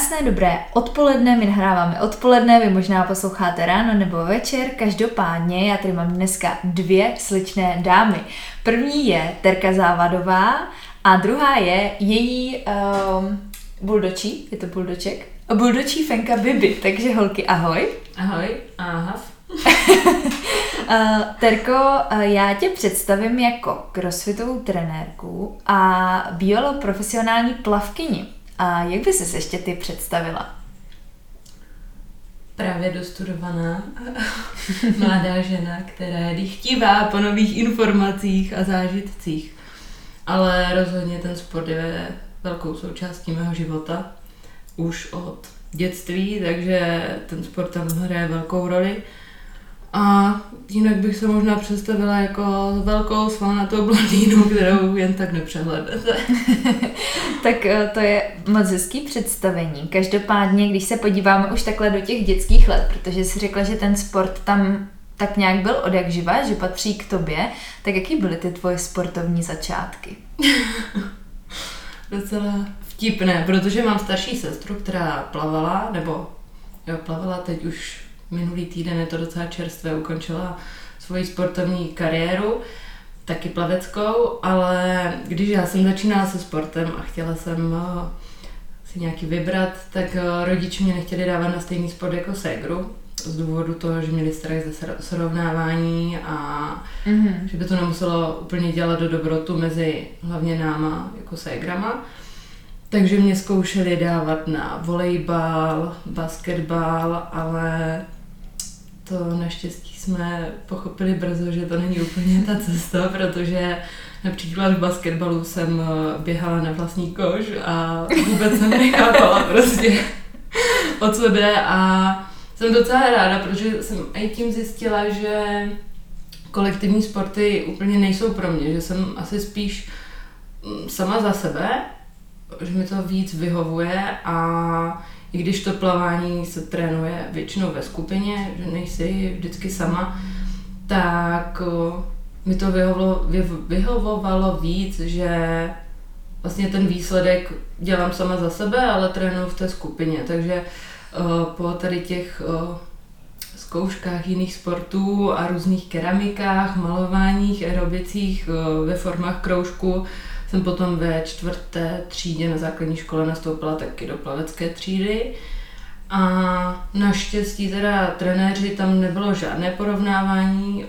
Krásné dobré odpoledne, my nahráváme odpoledne, vy možná posloucháte ráno nebo večer, každopádně já tady mám dneska dvě sličné dámy. První je Terka Závadová a druhá je její um, buldočí, je to buldoček? Buldočí Fenka Bibi, takže holky ahoj. Ahoj, aha. uh, Terko, uh, já tě představím jako crossfitovou trenérku a bývalou profesionální plavkyni. A jak by se ještě ty představila? Právě dostudovaná mladá žena, která je dychtivá po nových informacích a zážitcích. Ale rozhodně ten sport je velkou součástí mého života už od dětství, takže ten sport tam hraje velkou roli. A jinak bych se možná představila jako velkou svalnatou blondýnu, kterou jen tak nepřehlednete. tak eh, to je moc hezký představení. Každopádně, když se podíváme už takhle do těch dětských let, protože jsi řekla, že ten sport tam tak nějak byl od jak živa, že patří k tobě, tak jaký byly ty tvoje sportovní začátky? Docela vtipné, protože mám starší sestru, která plavala, nebo jo, plavala teď už minulý týden, je to docela čerstvé, ukončila svoji sportovní kariéru, taky plaveckou, ale když já jsem začínala se sportem a chtěla jsem eh, si nějaký vybrat, tak eh, rodiče mě nechtěli dávat na stejný sport jako ségru, z důvodu toho, že měli strach ze srovnávání a mm-hmm. že by to nemuselo úplně dělat do dobrotu mezi hlavně náma jako ségrama. Takže mě zkoušeli dávat na volejbal, basketbal, ale to naštěstí jsme pochopili brzo, že to není úplně ta cesta, protože například v basketbalu jsem eh, běhala na vlastní kož a vůbec jsem nechápala prostě, o co jde. A jsem docela ráda, protože jsem i tím zjistila, že kolektivní sporty úplně nejsou pro mě, že jsem asi spíš mm, sama za sebe, že mi to víc vyhovuje a i když to plavání se trénuje většinou ve skupině, že nejsi vždycky sama, tak mi to vyhovovalo, víc, že vlastně ten výsledek dělám sama za sebe, ale trénuju v té skupině, takže po tady těch zkouškách jiných sportů a různých keramikách, malováních, aerobicích ve formách kroužku jsem potom ve čtvrté třídě na základní škole nastoupila taky do plavecké třídy. A naštěstí teda trenéři tam nebylo žádné porovnávání.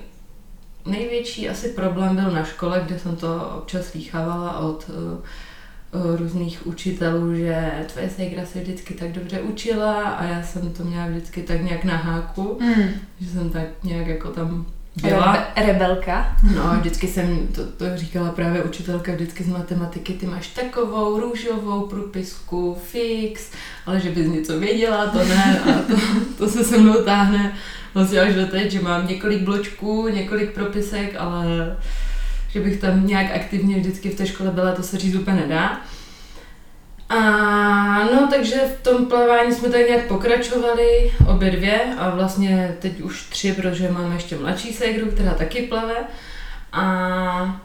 Největší asi problém byl na škole, kde jsem to občas slýchávala od uh, různých učitelů, že tvoje ségra se vždycky tak dobře učila a já jsem to měla vždycky tak nějak na háku, mm. že jsem tak nějak jako tam byla. Rebe, rebelka. No, vždycky jsem, to, to říkala právě učitelka vždycky z matematiky, ty máš takovou růžovou propisku, fix, ale že bys něco věděla, to ne, a to, to se se mnou táhne vlastně až do teď, že mám několik bločků, několik propisek, ale že bych tam nějak aktivně vždycky v té škole byla, to se říct úplně nedá. A no, takže v tom plavání jsme tak nějak pokračovali, obě dvě, a vlastně teď už tři, protože máme ještě mladší ségru, která taky plave. A,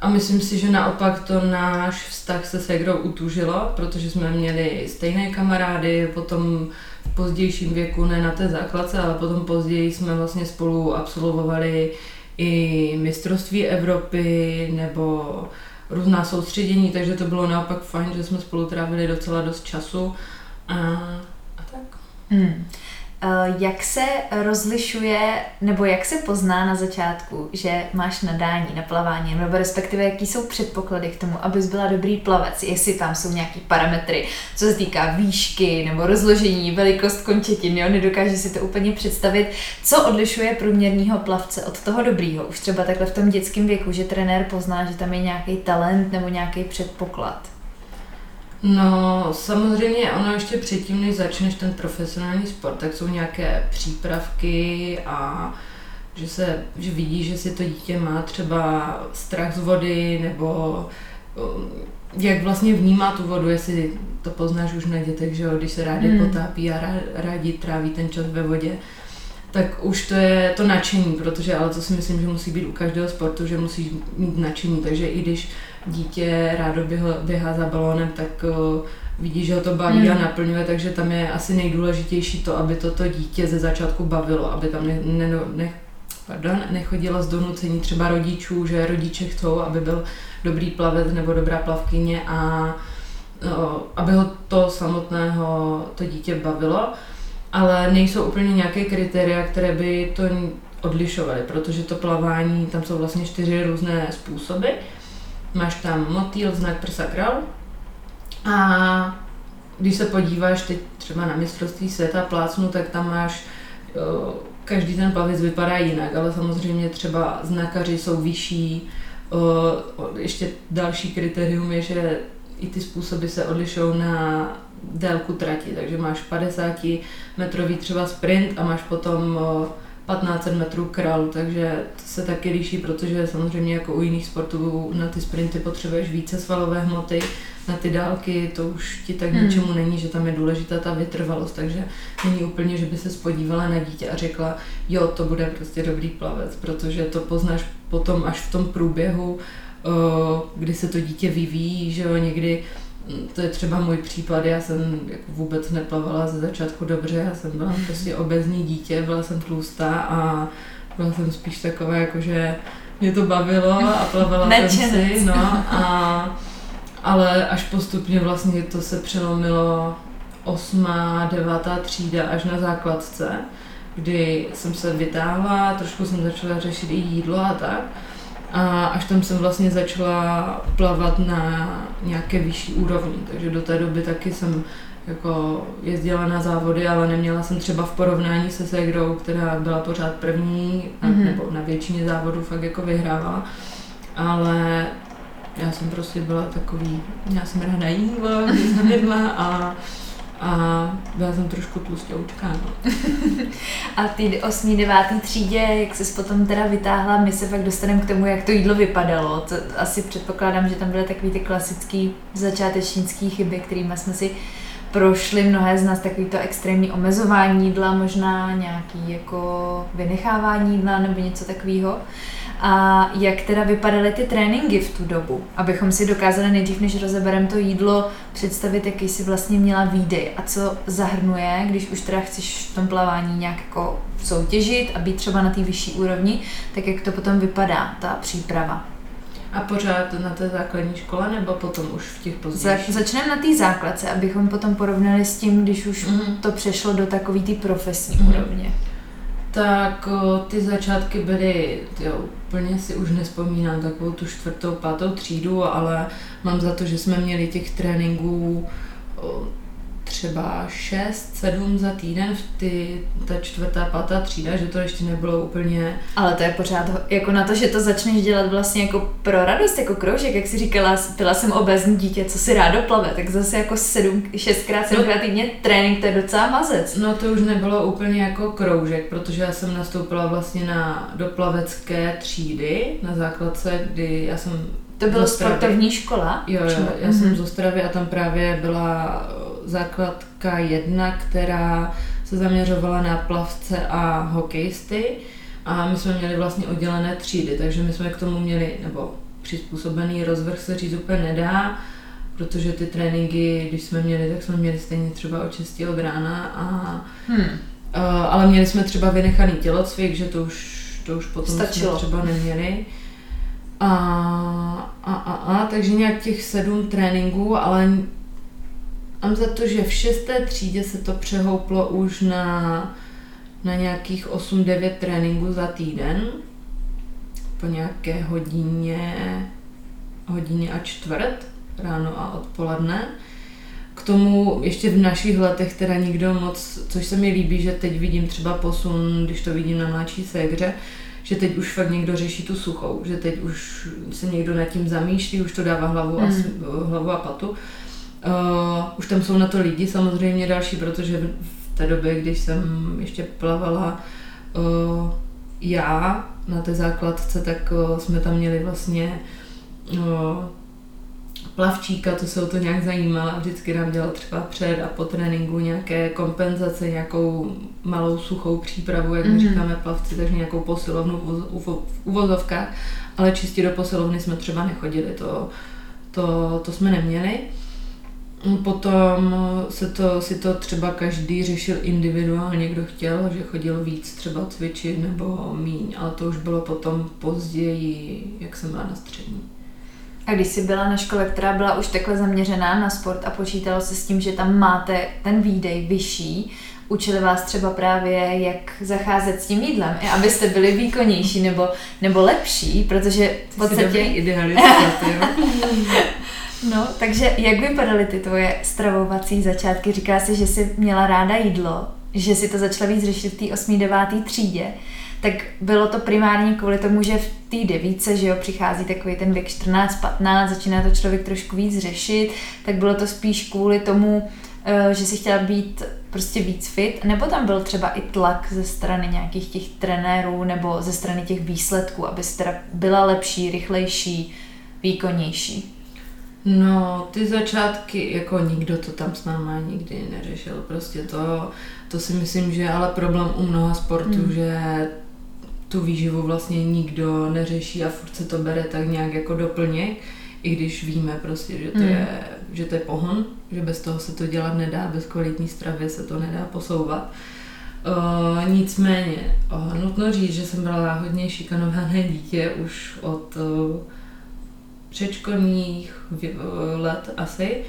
a myslím si, že naopak to náš vztah se ségrou utužilo, protože jsme měli stejné kamarády, potom v pozdějším věku, ne na té základce, ale potom později jsme vlastně spolu absolvovali i mistrovství Evropy nebo různá soustředění, takže to bylo naopak fajn, že jsme spolu trávili docela dost času a, a tak. Hmm. Eh, jak se rozlišuje, nebo jak se pozná na začátku, že máš nadání na plavání, nebo respektive jaký jsou předpoklady k tomu, abys byla dobrý plavec, jestli tam jsou nějaký parametry, co se týká výšky nebo rozložení, velikost končetin, jo, nedokáže si to úplně představit, co odlišuje průměrného plavce od toho dobrýho, už třeba takhle v tom dětském věku, že trenér pozná, že tam je nějaký talent nebo nějaký předpoklad. No, samozřejmě ono ještě předtím, než začneš ten profesionální sport, tak jsou nějaké přípravky a že se, že vidí, že si to dítě má třeba strach z vody, nebo um, jak vlastně vnímá tu vodu, jestli to poznáš už na dětech, že jo, když se rádi hmm. potápí a rádi tráví ten čas ve vodě, tak už to je to nadšení, protože ale to si myslím, že musí být u každého sportu, že musíš mít nadšení, takže i když dítě rádo běhá, běhá za balónem, tak vidí, že ho to baví Hmm. a naplňuje, takže tam je asi nejdůležitější to, aby toto dítě ze začátku bavilo, aby tam ne, ne, ne, pardon, nechodilo z donucení třeba rodičů, že rodiče chcou, aby byl dobrý plavec nebo dobrá plavkyně a o, aby ho to samotného to dítě bavilo, ale nejsou úplně nějaké kritéria, které by to odlišovaly, protože to plavání, tam jsou vlastně čtyři různé způsoby. Máš tam motýl, znak prsa král a když se podíváš teď třeba na mistrovství světa plácnu, tak tam máš o, každý ten plavec vypadá jinak, ale samozřejmě třeba znakaři jsou vyšší. O, ještě další kritérium je, že i ty způsoby se odlišují na délku trati, takže máš 50 metrový třeba sprint a máš potom o, 1500 metrů král, takže to se taky liší, protože samozřejmě jako u jiných sportů na ty sprinty potřebuješ více svalové hmoty, na ty dálky to už ti tak Hmm. ničemu není, že tam je důležitá ta vytrvalost, takže není úplně, že by se spodívala na dítě a řekla, jo, to bude prostě dobrý plavec, protože to poznáš potom až v tom průběhu, o, kdy se to dítě vyvíjí, že jo, někdy to je třeba můj případ, já jsem jako vůbec neplavala ze začátku dobře, já jsem byla prostě obezní dítě, byla jsem tlustá a byla jsem spíš taková, jako že mě to bavilo a plavala jsem si, no a ale až postupně vlastně to se přelomilo osmá, devátá třída až na základce, kdy jsem se vytáhla, trošku jsem začala řešit i jídlo a tak. A až tam jsem vlastně začala plavat na nějaké vyšší úrovni, takže do té doby taky jsem jako jezdila na závody, ale neměla jsem třeba v porovnání se Segrou, která byla pořád první, a, Mhm. nebo na většině závodů fakt jako vyhrávala. Ale já jsem prostě byla takový, já jsem ráda jídla, jsem jedla a, a byla jsem trošku tlustěučká. No. A ty 8. 9. třídě, jak jsi potom teda vytáhla, my se pak dostaneme k tomu, jak to jídlo vypadalo. To asi předpokládám, že tam byly takový ty klasické začátečnické chyby, kterými jsme si prošli mnohé z nás takový to extrémní omezování jídla, možná nějaký jako vynechávání jídla nebo něco takového. A jak teda vypadaly ty tréninky v tu dobu, abychom si dokázali nejdřív, než rozebereme to jídlo, představit, jaký si vlastně měla výdej a co zahrnuje, když už teda chceš v tom plavání nějak jako soutěžit a být třeba na té vyšší úrovni, tak jak to potom vypadá, ta příprava. A pořád na té základní škole nebo potom už v těch Za, pozdějších? začneme na té základce, abychom potom porovnali s tím, když už Mhm. to přešlo do takové té profesní Mhm. úrovně. Tak o, ty začátky byly, jo, úplně si už nespomínám takovou tu čtvrtou, pátou třídu, ale mám za to, že jsme měli těch tréninků o, třeba 6, 7 za týden v ty, ta čtvrtá, pátá třída, že to ještě nebylo úplně Ale to je pořád jako na to, že to začneš dělat vlastně jako pro radost, jako kroužek, jak si říkala, byla jsem obezní dítě, co si rádo plave, tak zase jako sedm, šestkrát, sedmkrát týdně trénink, to je docela mazec. No to už nebylo úplně jako kroužek, protože já jsem nastoupila vlastně na doplavecké třídy na základce, kdy já jsem To byla sportovní škola? Jo, jo, já jsem Mhm. z Ostravy a tam právě byla základka jedna, která se zaměřovala na plavce a hokejisty a my jsme měli vlastně oddělené třídy, takže my jsme k tomu měli, nebo přizpůsobený rozvrh se říct úplně nedá, protože ty tréninky, když jsme měli, tak jsme měli stejně třeba od 6 od rána a Hmm. Uh, ale měli jsme třeba vynechaný tělocvik, že to už, to už potom Stačilo. jsme třeba neměli. A, a, a, a, takže nějak těch sedm tréninků, ale mám za to, že v šesté třídě se to přehouplo už na, na nějakých 8-9 tréninků za týden. Po nějaké hodině, hodině a čtvrt, ráno a odpoledne. K tomu ještě v našich letech teda nikdo moc, což se mi líbí, že teď vidím třeba posun, když to vidím na mladší ségře, že teď už fakt někdo řeší tu suchou, že teď už se někdo nad tím zamýšlí, už to dává hlavu a, Hmm. hlavu a patu. Uh, už tam jsou na to lidi samozřejmě další, protože v, v té době, když jsem ještě plavala uh, já na té základce, tak uh, jsme tam měli vlastně uh, plavčíka, to se o to nějak zajímala a vždycky nám dělal třeba před a po tréninku nějaké kompenzace, nějakou malou suchou přípravu, jak my Mhm. říkáme plavci, takže nějakou posilovnu v uvozovkách, ale čistě do posilovny jsme třeba nechodili, to, to, to jsme neměli. Potom se to, si to třeba každý řešil individuálně, kdo chtěl, že chodil víc třeba cvičit nebo míň, ale to už bylo potom později, jak jsem byla na střední. A když jsi byla na škole, která byla už takhle zaměřená na sport a počítalo se s tím, že tam máte ten výdej vyšší, učili vás třeba právě, jak zacházet s tím jídlem, abyste byli výkonnější nebo, nebo lepší, protože v podstatě... idealista, No, takže jak vypadaly ty tvoje stravovací začátky? Říká se, že jsi měla ráda jídlo, že si to začala víc řešit v té 8. 9. třídě. Tak bylo to primárně kvůli tomu, že v té devíce, že jo, přichází takový ten věk 14-15, začíná to člověk trošku víc řešit, tak bylo to spíš kvůli tomu, eh, že si chtěla být prostě víc fit, nebo tam byl třeba i tlak ze strany nějakých těch trenérů nebo ze strany těch výsledků, aby teda byla lepší, rychlejší, výkonnější? No, ty začátky, jako nikdo to tam s náma nikdy neřešil, prostě to, to si myslím, že je ale problém u mnoha sportů, hmm. že tu výživu vlastně nikdo neřeší a furt se to bere tak nějak jako doplněk, i když víme prostě, že to, hmm. je, že to je pohon, že bez toho se to dělat nedá, bez kvalitní stravy se to nedá posouvat. Uh, nicméně, uh, nutno říct, že jsem byla hodně šikanované dítě už od uh, předškolních let asi,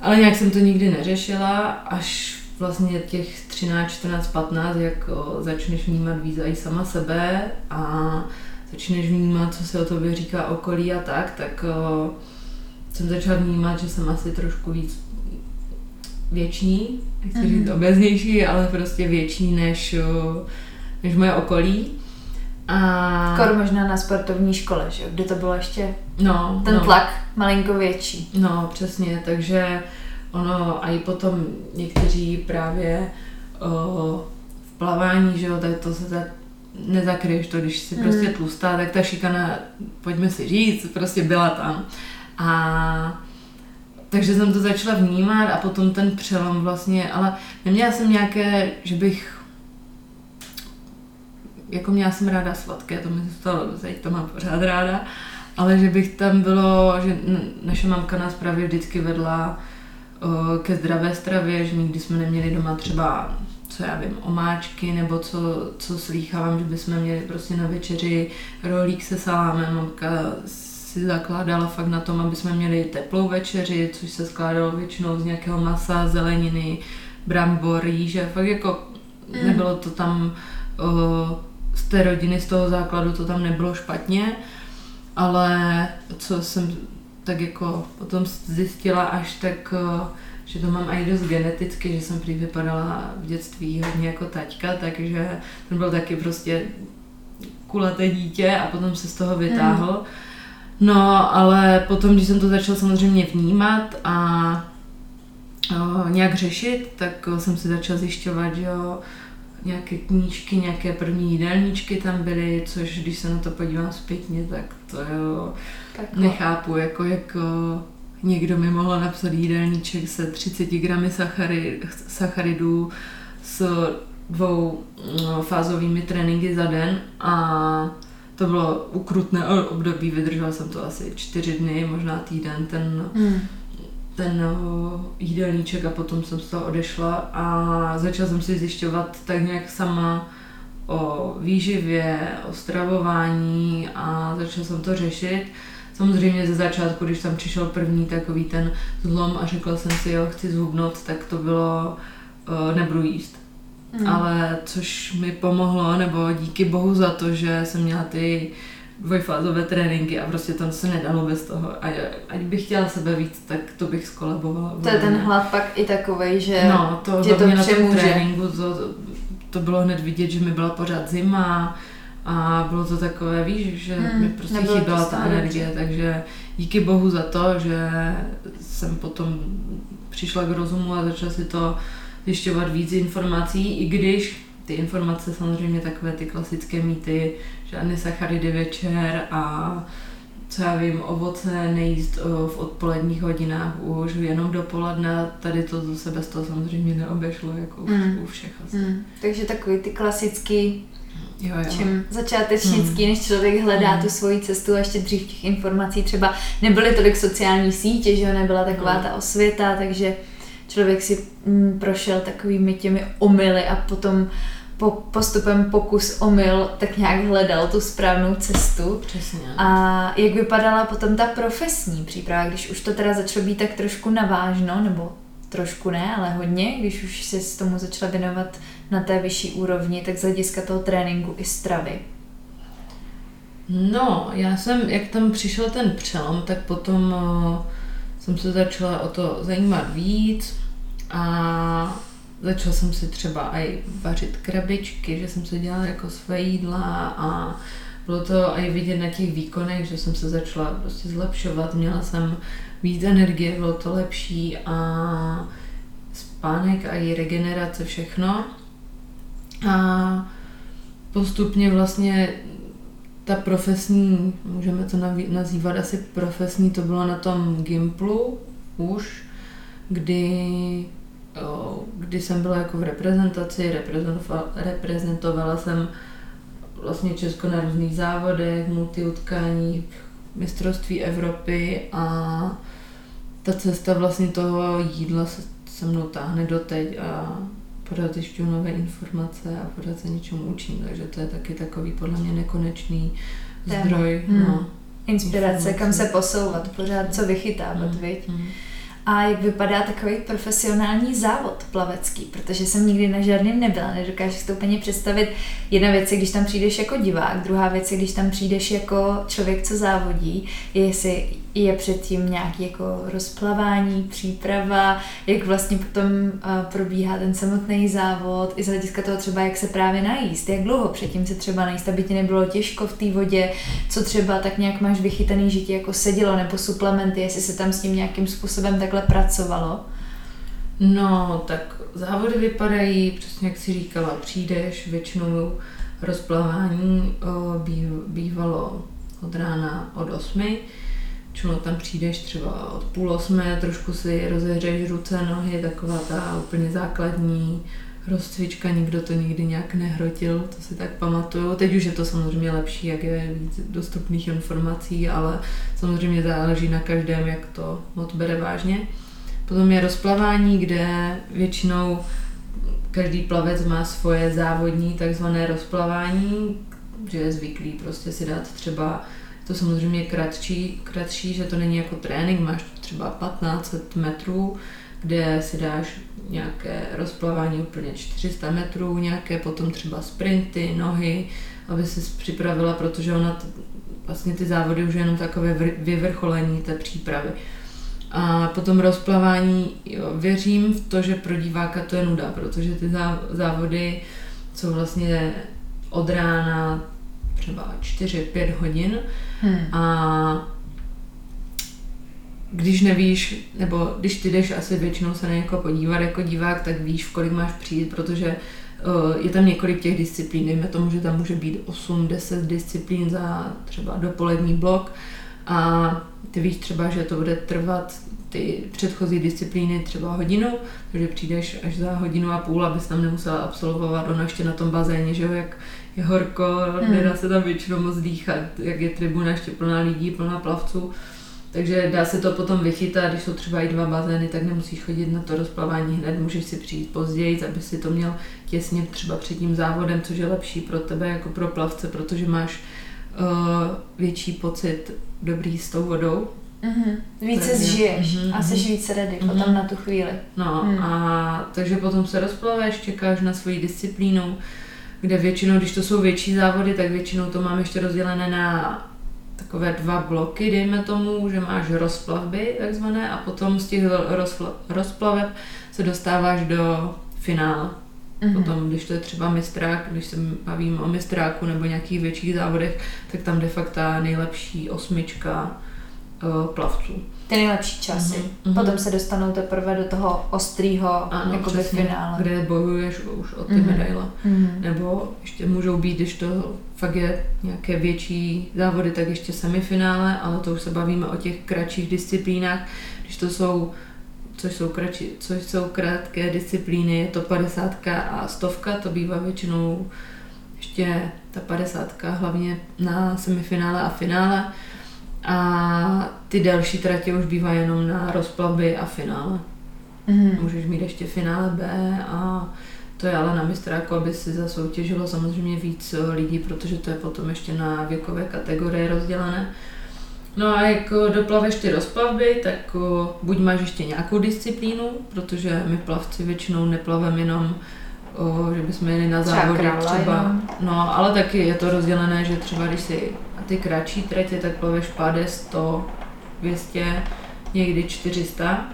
ale nějak jsem to nikdy neřešila, až vlastně těch 13, 14, 15, jak o, začneš vnímat víc i sama sebe a začneš vnímat, co se o tobě říká okolí a tak, tak o, jsem začala vnímat, že jsem asi trošku víc větší, nechci mm-hmm. říct obeznější, ale prostě větší než, než moje okolí. A... Kor možná na sportovní škole, že kde to bylo ještě no, ten no. tlak malinko větší. No, přesně, takže ono a i potom někteří právě o, v plavání, že jo, tak to se tak nezakryješ to, když jsi mm. prostě tlustá, tak ta šikana, pojďme si říct, prostě byla tam. A takže jsem to začala vnímat a potom ten přelom vlastně, ale neměla jsem nějaké, že bych jako měla jsem ráda sladké, to mi zůstalo teď to mám pořád ráda, ale že bych tam bylo, že naše mamka nás právě vždycky vedla ke zdravé stravě, že nikdy jsme neměli doma třeba co já vím, omáčky, nebo co, co slýchávám, že bychom měli prostě na večeři rolík se salámem. Mamka si zakládala fakt na tom, aby jsme měli teplou večeři, což se skládalo většinou z nějakého masa, zeleniny, brambor, jíže. Fakt jako mm. nebylo to tam uh, z té rodiny, z toho základu to tam nebylo špatně, ale co jsem tak jako potom zjistila až tak, eh, že to mám i dost geneticky, že jsem prý vypadala v dětství hodně jako taťka, takže ten byl taky prostě kulaté dítě a potom se z toho vytáhl. No, ale potom, když jsem to začala samozřejmě vnímat a o, eh, nějak řešit, tak jsem si začala zjišťovat, že nějaké knížky, nějaké první jídelníčky tam byly, což když se na to podívám zpětně, tak to jo, tak nechápu, jako jak někdo mi mohl napsat jídelníček se 30 gramy sachary, sacharidů s dvou no, fázovými tréninky za den a to bylo ukrutné období, vydržela jsem to asi čtyři dny, možná týden, ten hmm ten eh, jídelníček a potom jsem z toho odešla a začala jsem si zjišťovat tak nějak sama o výživě, o stravování a začala jsem to řešit. Samozřejmě ze začátku, když tam přišel první takový ten zlom a řekla jsem si, jo, chci zhubnout, tak to bylo, uh, nebudu jíst. Mm. Ale což mi pomohlo, nebo díky bohu za to, že jsem měla ty dvojfázové tréninky a prostě to se nedalo bez toho. A ať bych chtěla sebe víc, tak to bych skolabovala. To je ten hlad pak i takový, že no, to tě to. Na tréninku to, to bylo hned vidět, že mi byla pořád zima a bylo to takové, víš, že hmm, mi prostě chyběla ta energie, takže díky bohu za to, že jsem potom přišla k rozumu a začala si to zjišťovat víc informací, i když ty informace samozřejmě takové ty klasické mýty, žádné sacharidy večer a co já vím, ovoce nejíst v odpoledních hodinách už jenom dopoledne, tady to se bez toho samozřejmě neobešlo, jako mm. u všech asi. Mm. Takže takový ty klasický Jo, jo. čím začátečnický, hmm. než člověk hledá hmm. tu svoji cestu a ještě dřív těch informací třeba nebyly tolik sociální sítě, že jo, nebyla taková hmm. ta osvěta, takže člověk si mm, prošel takovými těmi omily a potom po, postupem pokus omyl tak nějak hledal tu správnou cestu. Přesně. A jak vypadala potom ta profesní příprava, když už to teda začalo být tak trošku navážno, nebo trošku ne, ale hodně, když už se s tomu začala věnovat na té vyšší úrovni, tak z hlediska toho tréninku i stravy. No, já jsem, jak tam přišel ten přelom, tak potom uh, jsem se začala o to zajímat víc a začala jsem si třeba i vařit krabičky, že jsem se dělala jako své jídla a bylo to i vidět na těch výkonech, že jsem se začala prostě zlepšovat, měla jsem víc energie, bylo to lepší a spánek a i regenerace, všechno. A postupně vlastně ta profesní, můžeme to nazývat asi profesní, to bylo na tom Gimplu už, kdy, kdy jsem byla jako v reprezentaci, reprezentovala, jsem vlastně Česko na různých závodech, multiutkáních, mistrovství Evropy a ta cesta vlastně toho jídla se, se mnou táhne doteď a pořád zjišťuju nové informace a pořád se něčemu učím, takže to je taky takový podle mě nekonečný zdroj. Hmm. No, Inspirace, kam se posouvat, pořád co vychytávat, hmm. viď? Hmm a jak vypadá takový profesionální závod plavecký, protože jsem nikdy na žádném nebyla, nedokážu si to úplně představit. Jedna věc je, když tam přijdeš jako divák, druhá věc je, když tam přijdeš jako člověk, co závodí, jestli je předtím nějaký jako rozplavání, příprava, jak vlastně potom probíhá ten samotný závod, i z hlediska toho třeba, jak se právě najíst, jak dlouho předtím se třeba najíst, aby ti nebylo těžko v té vodě, co třeba tak nějak máš vychytaný, že ti jako sedělo, nebo suplementy, jestli se tam s tím nějakým způsobem takhle pracovalo. No, tak závody vypadají, přesně jak si říkala, přijdeš, většinou rozplavání bývalo od rána od 8 Čili tam přijdeš třeba od půl osmé, trošku si rozehřeješ ruce, nohy, taková ta úplně základní rozcvička, nikdo to nikdy nějak nehrotil, to si tak pamatuju. Teď už je to samozřejmě lepší, jak je víc dostupných informací, ale samozřejmě záleží na každém, jak to moc bere vážně. Potom je rozplavání, kde většinou každý plavec má svoje závodní takzvané rozplavání, že je zvyklý prostě si dát třeba to samozřejmě kratší, kratší, že to není jako trénink, máš třeba 1500 metrů, kde si dáš nějaké rozplavání úplně 400 metrů, nějaké potom třeba sprinty, nohy, aby se připravila, protože ona t- vlastně ty závody už je jenom takové vyvrcholení té přípravy. A potom rozplavání, jo, věřím v to, že pro diváka to je nuda, protože ty závody jsou vlastně od rána třeba 4-5 hodin. Hmm. a když nevíš, nebo když ty jdeš asi většinou se na někoho podívat jako divák, tak víš, v kolik máš přijít, protože uh, je tam několik těch disciplín, dejme tomu, že tam může být 8-10 disciplín za třeba dopolední blok. A ty víš třeba, že to bude trvat ty předchozí disciplíny třeba hodinu, takže přijdeš až za hodinu a půl, abys tam nemusela absolvovat ono ještě na tom bazéně, že jo, jak je horko, hmm. nedá se tam většinou moc dýchat, jak je tribuna ještě plná lidí, plná plavců. Takže dá se to potom vychytat, když jsou třeba i dva bazény, tak nemusíš chodit na to rozplavání hned, můžeš si přijít později, aby si to měl těsně třeba před tím závodem, což je lepší pro tebe jako pro plavce, protože máš uh, větší pocit dobrý s tou vodou. Mm-hmm. Více takže, zžiješ mm-hmm. a jsi mhm. více ready mm-hmm. potom na tu chvíli. No mm. a takže potom se rozplaveš, čekáš na svoji disciplínu, kde většinou, když to jsou větší závody, tak většinou to mám ještě rozdělené na takové dva bloky, dejme tomu, že máš rozplavby takzvané a potom z těch rozplaveb se dostáváš do finále. Mm-hmm. Potom, když to je třeba mistrák, když se bavím o mistráku nebo nějakých větších závodech, tak tam de facto nejlepší osmička uh, plavců ty nejlepší časy. Mm-hmm. Potom se dostanou teprve do toho ostrýho jako finále. Kde bojuješ už o ty mm-hmm. medaile. Mm-hmm. Nebo ještě můžou být, když to fakt je nějaké větší závody, tak ještě semifinále, ale to už se bavíme o těch kratších disciplínách. Když to jsou což jsou, kratší, což jsou krátké disciplíny, je to 50 a stovka, to bývá většinou ještě ta padesátka, hlavně na semifinále a finále. A ty další tratě už bývají jenom na rozplavby a finále. Mm. Můžeš mít ještě finále B a to je ale na mistráku, aby si zasoutěžilo samozřejmě víc lidí, protože to je potom ještě na věkové kategorie rozdělené. No a jak doplaveš ty rozplavby, tak buď máš ještě nějakou disciplínu, protože my plavci většinou neplaveme jenom o, že bychom jeli na závody třeba, třeba no ale taky je to rozdělené, že třeba když si ty kratší tratě, tak plaveš páde 100, 200, někdy 400,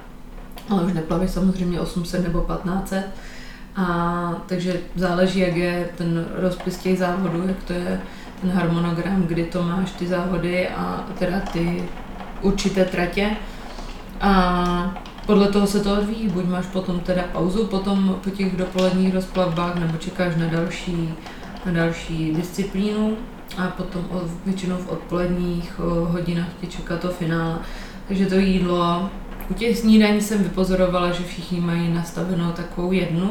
ale už neplaveš samozřejmě 800 nebo 1500. A takže záleží, jak je ten rozpis těch závodů, jak to je ten harmonogram, kdy to máš ty závody a teda ty určité tratě. A podle toho se to odvíjí, buď máš potom teda pauzu potom po těch dopoledních rozplavbách, nebo čekáš na další, na další disciplínu a potom od, většinou v odpoledních hodinách tě čeká to finále. Takže to jídlo, u těch snídaní jsem vypozorovala, že všichni mají nastavenou takovou jednu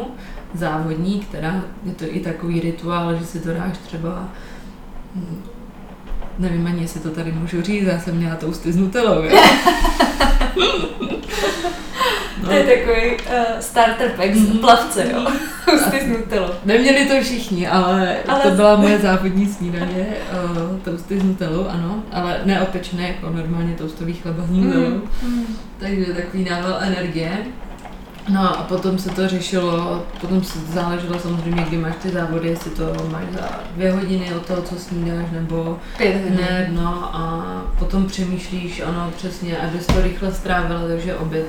závodní, která je to i takový rituál, že si to dáš třeba hm, nevím ani, jestli to tady můžu říct, já jsem měla tousty s nutelou, jo? To je takový uh, starter pack z mm-hmm. plavce, jo. Tousty s nutelou. Neměli to všichni, ale, ale... to byla moje závodní snídaně, uh, tousty s nutelou, ano, ale neopečené jako normálně toustový chleba s nutelou. Mm. Takže takový nával energie. No a potom se to řešilo, potom se záleželo samozřejmě, kdy máš ty závody, jestli to máš za dvě hodiny od toho, co snídáš, nebo pět ne, no a potom přemýšlíš, ano, přesně, abys to rychle strávila, takže oběd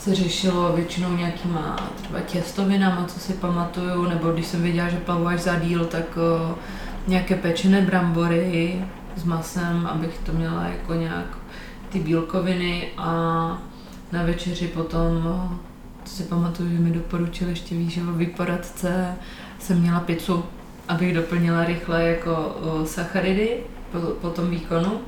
se řešilo většinou nějakýma třeba těstovinama, co si pamatuju, nebo když jsem věděla, že plavu až za díl, tak o, nějaké pečené brambory s masem, abych to měla jako nějak ty bílkoviny a na večeři potom si pamatuju, že mi doporučil ještě výživový poradce, jsem měla pizzu, abych doplnila rychle jako sacharidy po, po tom výkonu.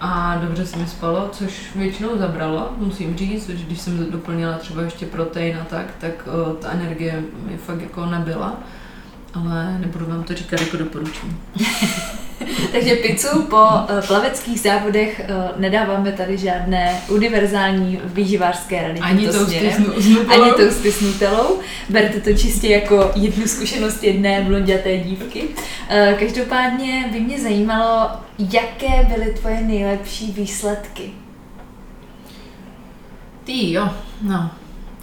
A dobře se mi spalo, což většinou zabralo, musím říct, že když jsem doplnila třeba ještě protein a tak, tak o, ta energie mi fakt jako nebyla ale nebudu vám to říkat jako doporučení. Takže pizzu po uh, plaveckých závodech uh, nedáváme tady žádné univerzální výživářské rady. Ani s, nutelou. Ani tousty s nutelou. Berte to čistě jako jednu zkušenost jedné blonděté dívky. Uh, každopádně by mě zajímalo, jaké byly tvoje nejlepší výsledky? Ty jo, no.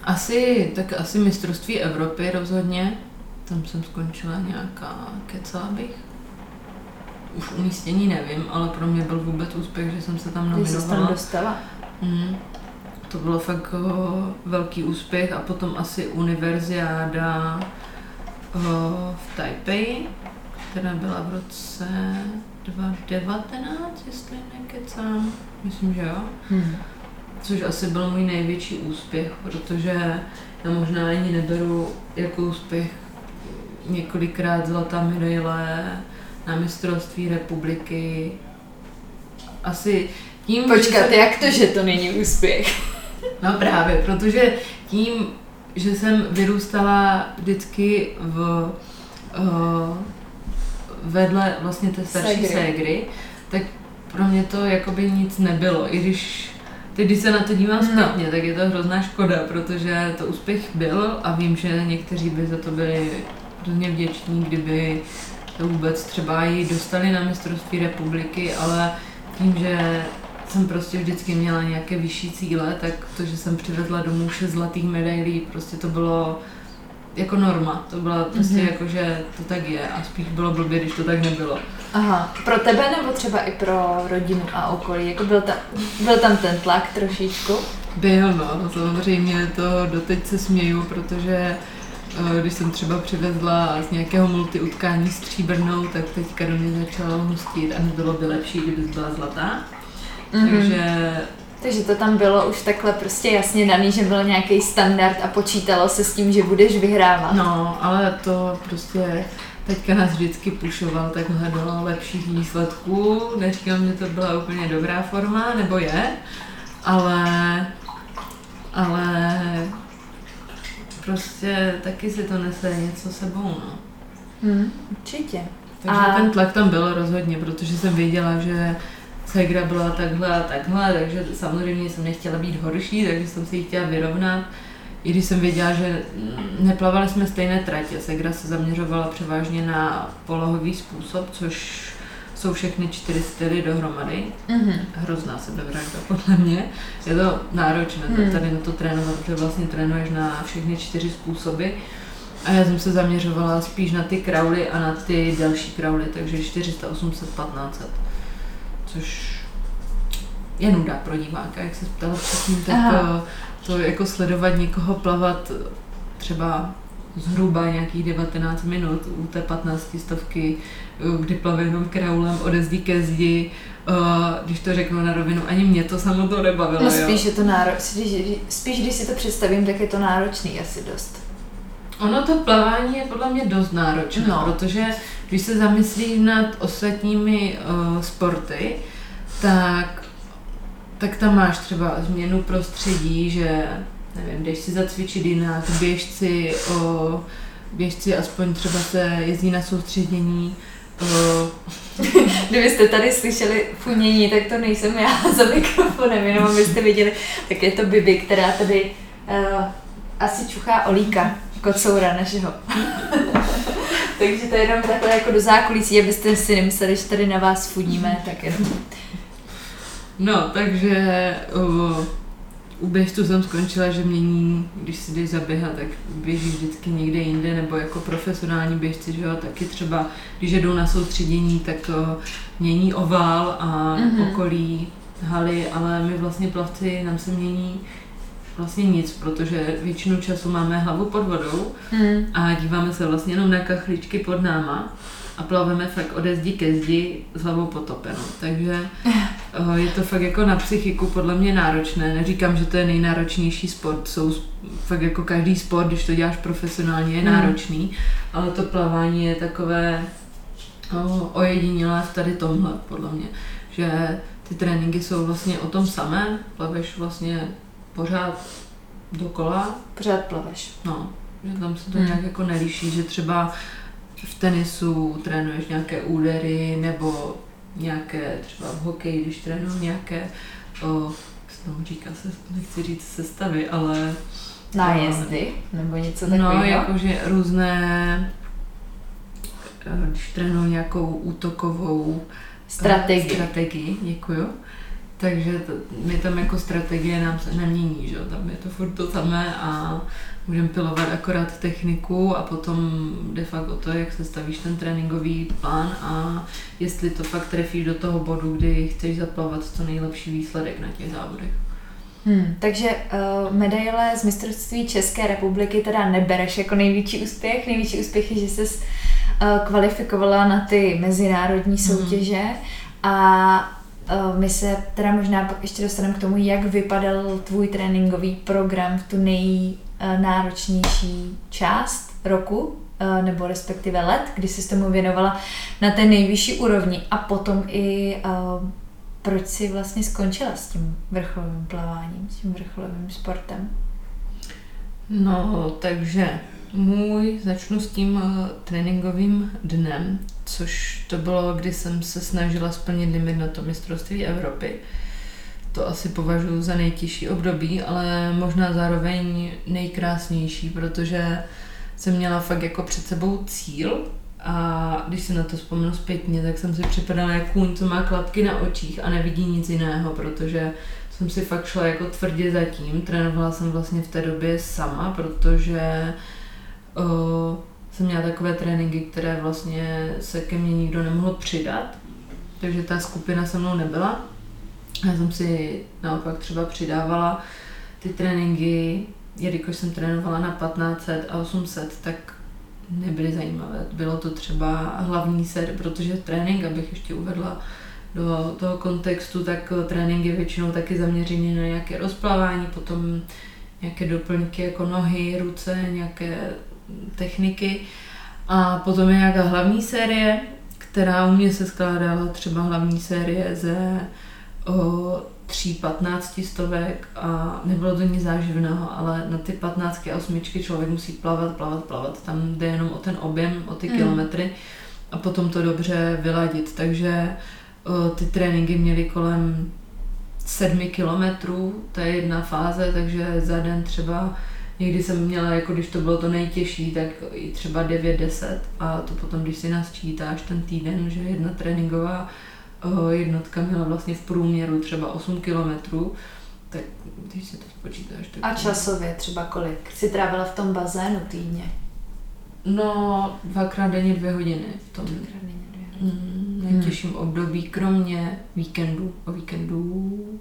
Asi, tak asi mistrovství Evropy rozhodně tam jsem skončila nějaká, kecala bych. Už umístění nevím, ale pro mě byl vůbec úspěch, že jsem se tam nominovala. Jsi tam dostala? Mm. To bylo fakt oh, velký úspěch a potom asi univerziáda oh, v Taipei, která byla v roce 2019, jestli nekecám. Myslím, že jo. Hmm. Což asi byl můj největší úspěch, protože já možná ani neberu jako úspěch několikrát zlatá medaile na mistrovství republiky. Asi tím, Počkat, jsem... jak to, že to není úspěch? No právě, protože tím, že jsem vyrůstala vždycky v uh, vedle vlastně té starší ségry, tak pro mě to jakoby nic nebylo, i když Teď, když se na to dívám no. zpětně, no. tak je to hrozná škoda, protože to úspěch byl a vím, že někteří by za to byli hrozně vděční, kdyby to vůbec třeba i dostali na mistrovství republiky, ale tím, že jsem prostě vždycky měla nějaké vyšší cíle, tak to, že jsem přivezla domů šest zlatých medailí, prostě to bylo jako norma. To bylo prostě mm-hmm. jako, že to tak je a spíš bylo blbě, když to tak nebylo. Aha, pro tebe nebo třeba i pro rodinu a okolí? Jako byl, ta, byl tam ten tlak trošičku? Byl, no, samozřejmě to doteď se směju, protože když jsem třeba přivezla z nějakého multiutkání stříbrnou, tak teďka do mě začala hustit a nebylo by lepší, kdyby byla zlatá. Mm-hmm. Takže takže to tam bylo už takhle prostě jasně daný, že byl nějaký standard a počítalo se s tím, že budeš vyhrávat. No, ale to prostě teďka nás vždycky pušoval takhle do lepších výsledků. Neříkám, že to byla úplně dobrá forma, nebo je, ale, ale prostě taky si to nese něco sebou, no. Hmm, určitě. Takže a... ten tlak tam byl rozhodně, protože jsem věděla, že Segra byla takhle a takhle, takže samozřejmě jsem nechtěla být horší, takže jsem si ji chtěla vyrovnat. I když jsem věděla, že neplavali jsme stejné tratě, Segra se zaměřovala převážně na polohový způsob, což jsou všechny čtyři styly dohromady. Mm-hmm. Hrozná sebevražda, podle mě. Je to náročné mm. tady na to trénovat, protože vlastně trénuješ na všechny čtyři způsoby. A já jsem se zaměřovala spíš na ty krauly a na ty další krauly, takže 400, 800, 1500. Což je nuda pro diváka, jak se ptala předtím, tak to, to jako sledovat někoho plavat třeba zhruba nějakých 19 minut u té 15 stovky, kdy plave jenom kraulem ode zdi ke zdi, když to řeknu na rovinu, ani mě to samo to nebavilo. No spíš jo. je to náročný, spíš když si to představím, tak je to náročný asi dost. Ono to plavání je podle mě dost náročné, no. protože když se zamyslí nad ostatními uh, sporty, tak, tak tam máš třeba změnu prostředí, že nevím, jdeš si zacvičit jinak, běžci, o, běžci aspoň třeba se jezdí na soustředění, Kdybyste tady slyšeli funění, tak to nejsem já za mikrofonem, jenom abyste viděli, tak je to Bibi, která tady uh, asi čuchá olíka, kocoura našeho. Takže to je jenom takhle jako do zákulisí, abyste si nemysleli, že tady na vás fudíme, tak jenom. No, takže uh, u běžců jsem skončila, že mění, když si jdeš zaběhat, tak běží vždycky někde jinde, nebo jako profesionální běžci, že jo, taky třeba, když jedou na soustředění, tak to mění ovál a mm-hmm. okolí haly, ale my vlastně plavci, nám se mění vlastně nic, protože většinu času máme hlavu pod vodou mm. a díváme se vlastně jenom na kachličky pod náma a plaveme fakt ode zdi ke zdi s hlavou potopenou. Takže eh, je to fakt jako na psychiku podle mě náročné. Neříkám, že to je nejnáročnější sport. Jsou fakt jako každý sport, když to děláš profesionálně, je hmm. náročný, ale to plavání je takové oh, ojedinělé v tady tomhle, podle mě. Že ty tréninky jsou vlastně o tom samé, plaveš vlastně pořád dokola. Pořád plaveš. No, že tam se to hmm. nějak jako nelíší, že třeba v tenisu trénuješ nějaké údery nebo nějaké, třeba v hokeji, když trénuju nějaké, o, znovu říká se, nechci říct sestavy, ale... Nájezdy nebo něco no, takového? No, jakože různé, když trénuju nějakou útokovou strategii, strategii děkuju, takže to, my tam jako strategie nám se nemění, že? tam je to furt to samé a můžeme pilovat akorát techniku a potom jde fakt o to, jak se stavíš ten tréninkový plán a jestli to fakt trefíš do toho bodu, kdy chceš zaplavat co nejlepší výsledek na těch závodech. Hmm, takže uh, medaile z mistrovství České republiky teda nebereš jako největší úspěch. Největší úspěch je, že jsi uh, kvalifikovala na ty mezinárodní hmm. soutěže hmm. a uh, my se teda možná pak ještě dostaneme k tomu, jak vypadal tvůj tréninkový program v tu nej, Eh, náročnější část roku, eh, nebo respektive let, kdy jsi tomu věnovala na té nejvyšší úrovni a potom i eh, proč jsi vlastně skončila s tím vrcholovým plaváním, s tím vrcholovým sportem? No, takže můj, začnu s tím tréninkovým dnem, což to bylo, kdy jsem se snažila splnit limit na to mistrovství Evropy to asi považuji za nejtěžší období, ale možná zároveň nejkrásnější, protože jsem měla fakt jako před sebou cíl a když si na to vzpomenu zpětně, tak jsem si připadala jako kůň, co má klapky na očích a nevidí nic jiného, protože jsem si fakt šla jako tvrdě zatím. Trénovala jsem vlastně v té době sama, protože o, jsem měla takové tréninky, které vlastně se ke mně nikdo nemohl přidat, takže ta skupina se mnou nebyla. Já jsem si naopak třeba přidávala ty tréninky, jelikož jsem trénovala na 1500 a 800, tak nebyly zajímavé. Bylo to třeba hlavní set, protože trénink, abych ještě uvedla do toho kontextu, tak trénink je většinou taky zaměřený na nějaké rozplavání, potom nějaké doplňky jako nohy, ruce, nějaké techniky. A potom je nějaká hlavní série, která u mě se skládala třeba hlavní série ze o tří patnácti stovek a nebylo to nic záživného, ale na ty patnáctky a osmičky člověk musí plavat, plavat, plavat. Tam jde jenom o ten objem, o ty mm. kilometry a potom to dobře vyladit. Takže o, ty tréninky měly kolem sedmi kilometrů, to je jedna fáze, takže za den třeba Někdy jsem měla, jako když to bylo to nejtěžší, tak i třeba 9-10 a to potom, když si nasčítáš ten týden, že jedna tréninková jednotka měla vlastně v průměru třeba 8 kilometrů, tak když si to spočítáš, tak... A časově třeba kolik? Jsi trávila v tom bazénu týdně? No, dvakrát denně dvě hodiny v tom Dvakrát denně dvě hodiny. mm, nejtěžším hmm. období, kromě víkendů. O víkendu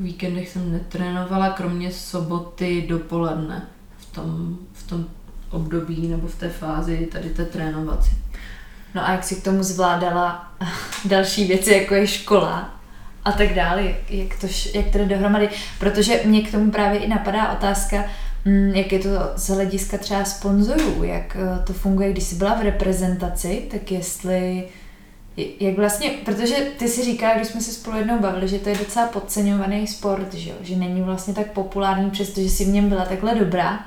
o víkendech jsem netrénovala, kromě soboty dopoledne v tom, v tom období nebo v té fázi tady té trénovací. No a jak si k tomu zvládala další věci, jako je škola a tak dále, jak, to, jak to jde dohromady? Protože mě k tomu právě i napadá otázka, mm, jak je to z hlediska třeba sponzorů, jak eh, to funguje, když jsi byla v reprezentaci, tak jestli jak vlastně, protože ty si říká, když jsme se spolu jednou bavili, že to je docela podceňovaný sport, že, jo? že není vlastně tak populární, přestože si v něm byla takhle dobrá,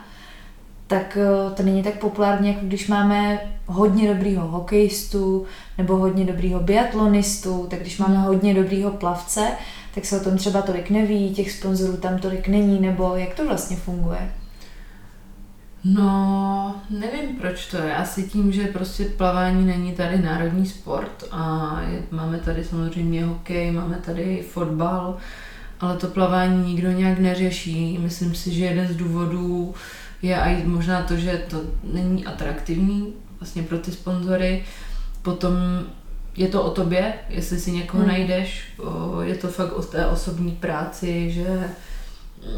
tak eh, to není tak populární, jako když máme hodně dobrýho hokejistu nebo hodně dobrýho biatlonistu, tak když máme hodně dobrýho plavce, tak se o tom třeba tolik neví, těch sponzorů tam tolik není, nebo jak to vlastně funguje? No, nevím proč to je. Asi tím, že prostě plavání není tady národní sport a je, máme tady samozřejmě hokej, máme tady fotbal, ale to plavání nikdo nějak neřeší. Myslím si, že jeden z důvodů je i možná to, že to není atraktivní vlastně pro ty sponzory. Potom je to o tobě, jestli si někoho hmm. najdeš, je to fakt o té osobní práci, že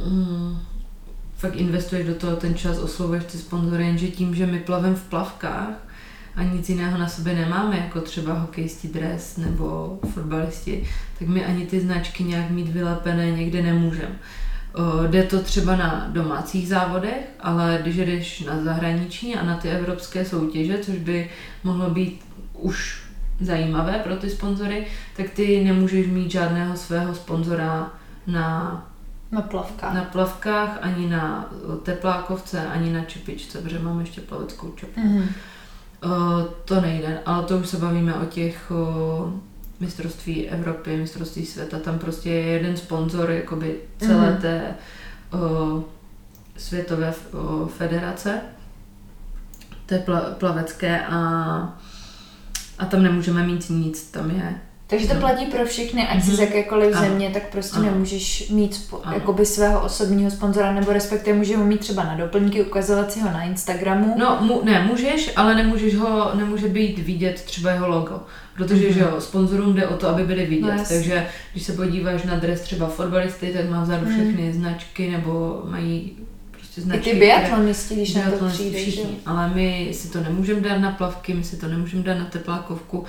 mm, fakt investuješ do toho ten čas, oslovuješ ty sponzory, jenže tím, že my plavem v plavkách a nic jiného na sobě nemáme, jako třeba hokejisti dres nebo fotbalisti, tak my ani ty značky nějak mít vylepené někde nemůžeme. Jde to třeba na domácích závodech, ale když jdeš na zahraniční a na ty evropské soutěže, což by mohlo být už zajímavé pro ty sponzory, tak ty nemůžeš mít žádného svého sponzora na na plavkách. Na plavkách, ani na teplákovce, ani na čepičce, protože mám ještě plaveckou čepku. Mm-hmm. To nejde, ale to už se bavíme o těch mistrovství Evropy, mistrovství světa. Tam prostě je jeden sponzor jakoby celé mm-hmm. té uh, světové uh, federace, té pla- plavecké a, a tam nemůžeme mít nic, tam je takže to platí pro všechny, ať jsi z mhm. jakékoliv ano. země, tak prostě ano. nemůžeš mít jakoby svého osobního sponzora, nebo respektive můžeš ho mít třeba na doplňky, ukazovat si ho na Instagramu. No, mu, ne, můžeš, ale nemůžeš ho, nemůže být vidět třeba jeho logo. Protože, mm-hmm. že jo, sponzorům jde o to, aby byli vidět. No, takže když se podíváš na dres třeba fotbalisty, tak má vzadu mm. všechny značky, nebo mají prostě značky. I ty biatlonisti, když na to přijde, všichni, Ale my si to nemůžeme dát na plavky, my si to nemůžeme dát na teplákovku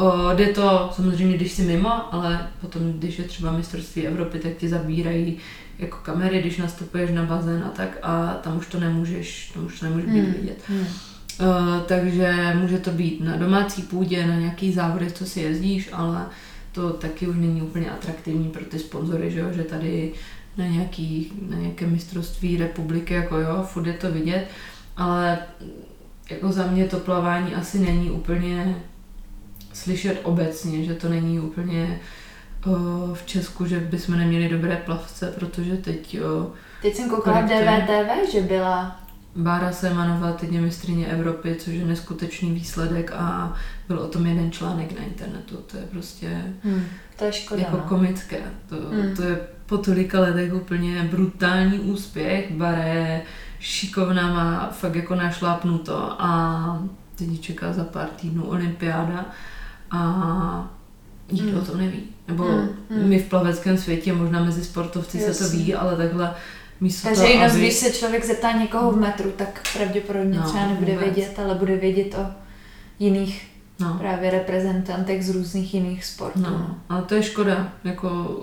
O, jde to samozřejmě, když jsi mimo, ale potom, když je třeba mistrovství Evropy, tak ti zabírají jako kamery, když nastupuješ na bazén a tak a tam už to nemůžeš, tam už to nemůže být hmm. vidět. Hmm. O, takže může to být na domácí půdě, na nějaký závodech, co si jezdíš, ale to taky už není úplně atraktivní pro ty sponzory, že, jo? že tady na, nějaký, na nějaké mistrovství republiky, jako jo, furt je to vidět, ale jako za mě to plavání asi není úplně slyšet obecně, že to není úplně o, v Česku, že bychom neměli dobré plavce, protože teď... O, teď jsem koukala DVTV, že byla Bára Semanová teď je mistrině Evropy, což je neskutečný výsledek a byl o tom jeden článek na internetu. To je prostě hmm, to je škoda, jako no. komické. To, hmm. to je po tolika letech úplně brutální úspěch. Bára je šikovná, má fakt jako našlápnuto a teď čeká za pár týdnů olympiáda a nikdo mm. o tom neví. Nebo mm, my v plaveckém světě, možná mezi sportovci Jasně. se to ví, ale takhle místo Takže toho, aby... když se člověk zeptá někoho v metru, tak pravděpodobně no, třeba nebude vůbec. vědět, ale bude vědět o jiných no. právě reprezentantech z různých jiných sportů. No, ale to je škoda. Jako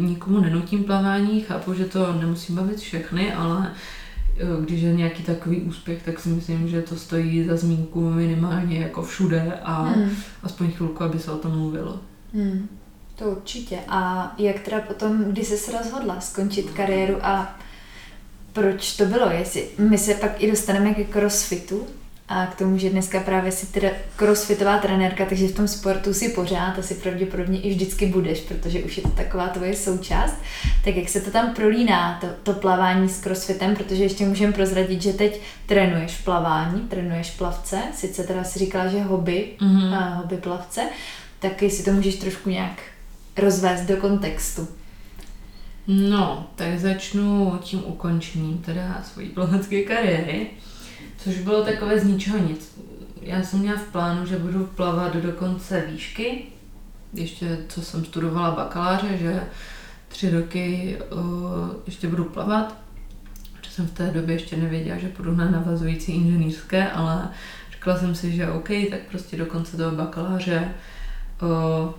nikomu nenutím plavání, chápu, že to nemusí bavit všechny, ale když je nějaký takový úspěch, tak si myslím, že to stojí za zmínku minimálně jako všude a hmm. aspoň chvilku, aby se o tom mluvilo. Hmm. To určitě. A jak teda potom, kdy jsi se rozhodla skončit kariéru a proč to bylo? Jestli my se pak i dostaneme ke crossfitu, a k tomu, že dneska právě si teda crossfitová trenérka, takže v tom sportu si pořád asi pravděpodobně i vždycky budeš, protože už je to taková tvoje součást. Tak jak se to tam prolíná, to, to plavání s crossfitem, protože ještě můžeme prozradit, že teď trénuješ plavání, trénuješ plavce, sice teda si říkala, že hobby, mm-hmm. a hobby plavce, tak jestli to můžeš trošku nějak rozvést do kontextu. No, tak začnu tím ukončením teda svojí plavecké kariéry. Což bylo takové z ničeho nic. Já jsem měla v plánu, že budu plavat do konce výšky, ještě co jsem studovala bakaláře, že tři roky uh, ještě budu plavat. Že jsem v té době ještě nevěděla, že půjdu na navazující inženýrské, ale řekla jsem si, že OK, tak prostě do konce toho bakaláře uh,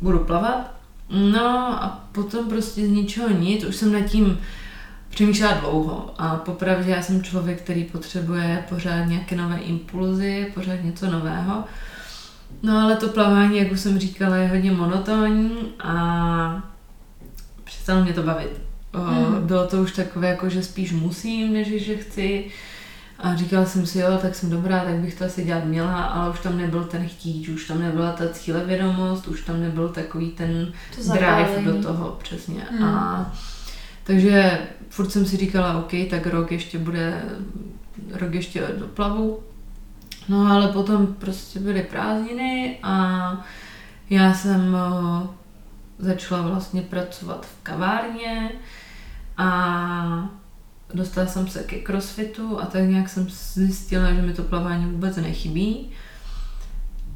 budu plavat. No a potom prostě z ničeho nic, už jsem nad tím přemýšlela dlouho a popravdě já jsem člověk, který potřebuje pořád nějaké nové impulzy, pořád něco nového. No ale to plavání, jak už jsem říkala, je hodně monotónní a přestalo mě to bavit. Mm. Bylo to už takové, jako že spíš musím, než že chci. A říkala jsem si, jo, tak jsem dobrá, tak bych to asi dělat měla, ale už tam nebyl ten chtíč, už tam nebyla ta cílevědomost, už tam nebyl takový ten to drive do toho, přesně. Mm. A takže furt jsem si říkala, OK, tak rok ještě bude, rok ještě doplavu. No ale potom prostě byly prázdniny a já jsem začala vlastně pracovat v kavárně a dostala jsem se ke crossfitu a tak nějak jsem zjistila, že mi to plavání vůbec nechybí.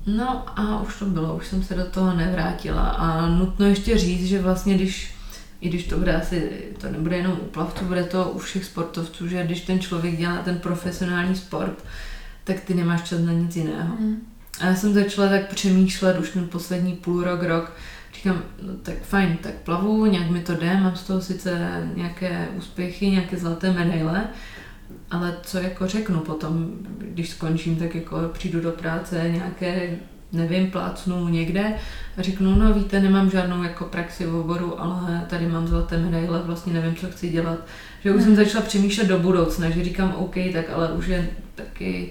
No a už to bylo, už jsem se do toho nevrátila a nutno ještě říct, že vlastně když i když to bude asi, to nebude jenom u plavců, bude to u všech sportovců, že když ten člověk dělá ten profesionální sport, tak ty nemáš čas na nic jiného. Mm. A já jsem začala tak přemýšlet už ten poslední půl rok, rok, říkám, no tak fajn, tak plavu, nějak mi to jde, mám z toho sice nějaké úspěchy, nějaké zlaté medaile, ale co jako řeknu potom, když skončím, tak jako přijdu do práce, nějaké nevím, plácnu někde a řeknu, no víte, nemám žádnou jako praxi v oboru, ale tady mám zlaté medaile, vlastně nevím, co chci dělat. Že už hmm. jsem začala přemýšlet do budoucna, že říkám, OK, tak ale už je taky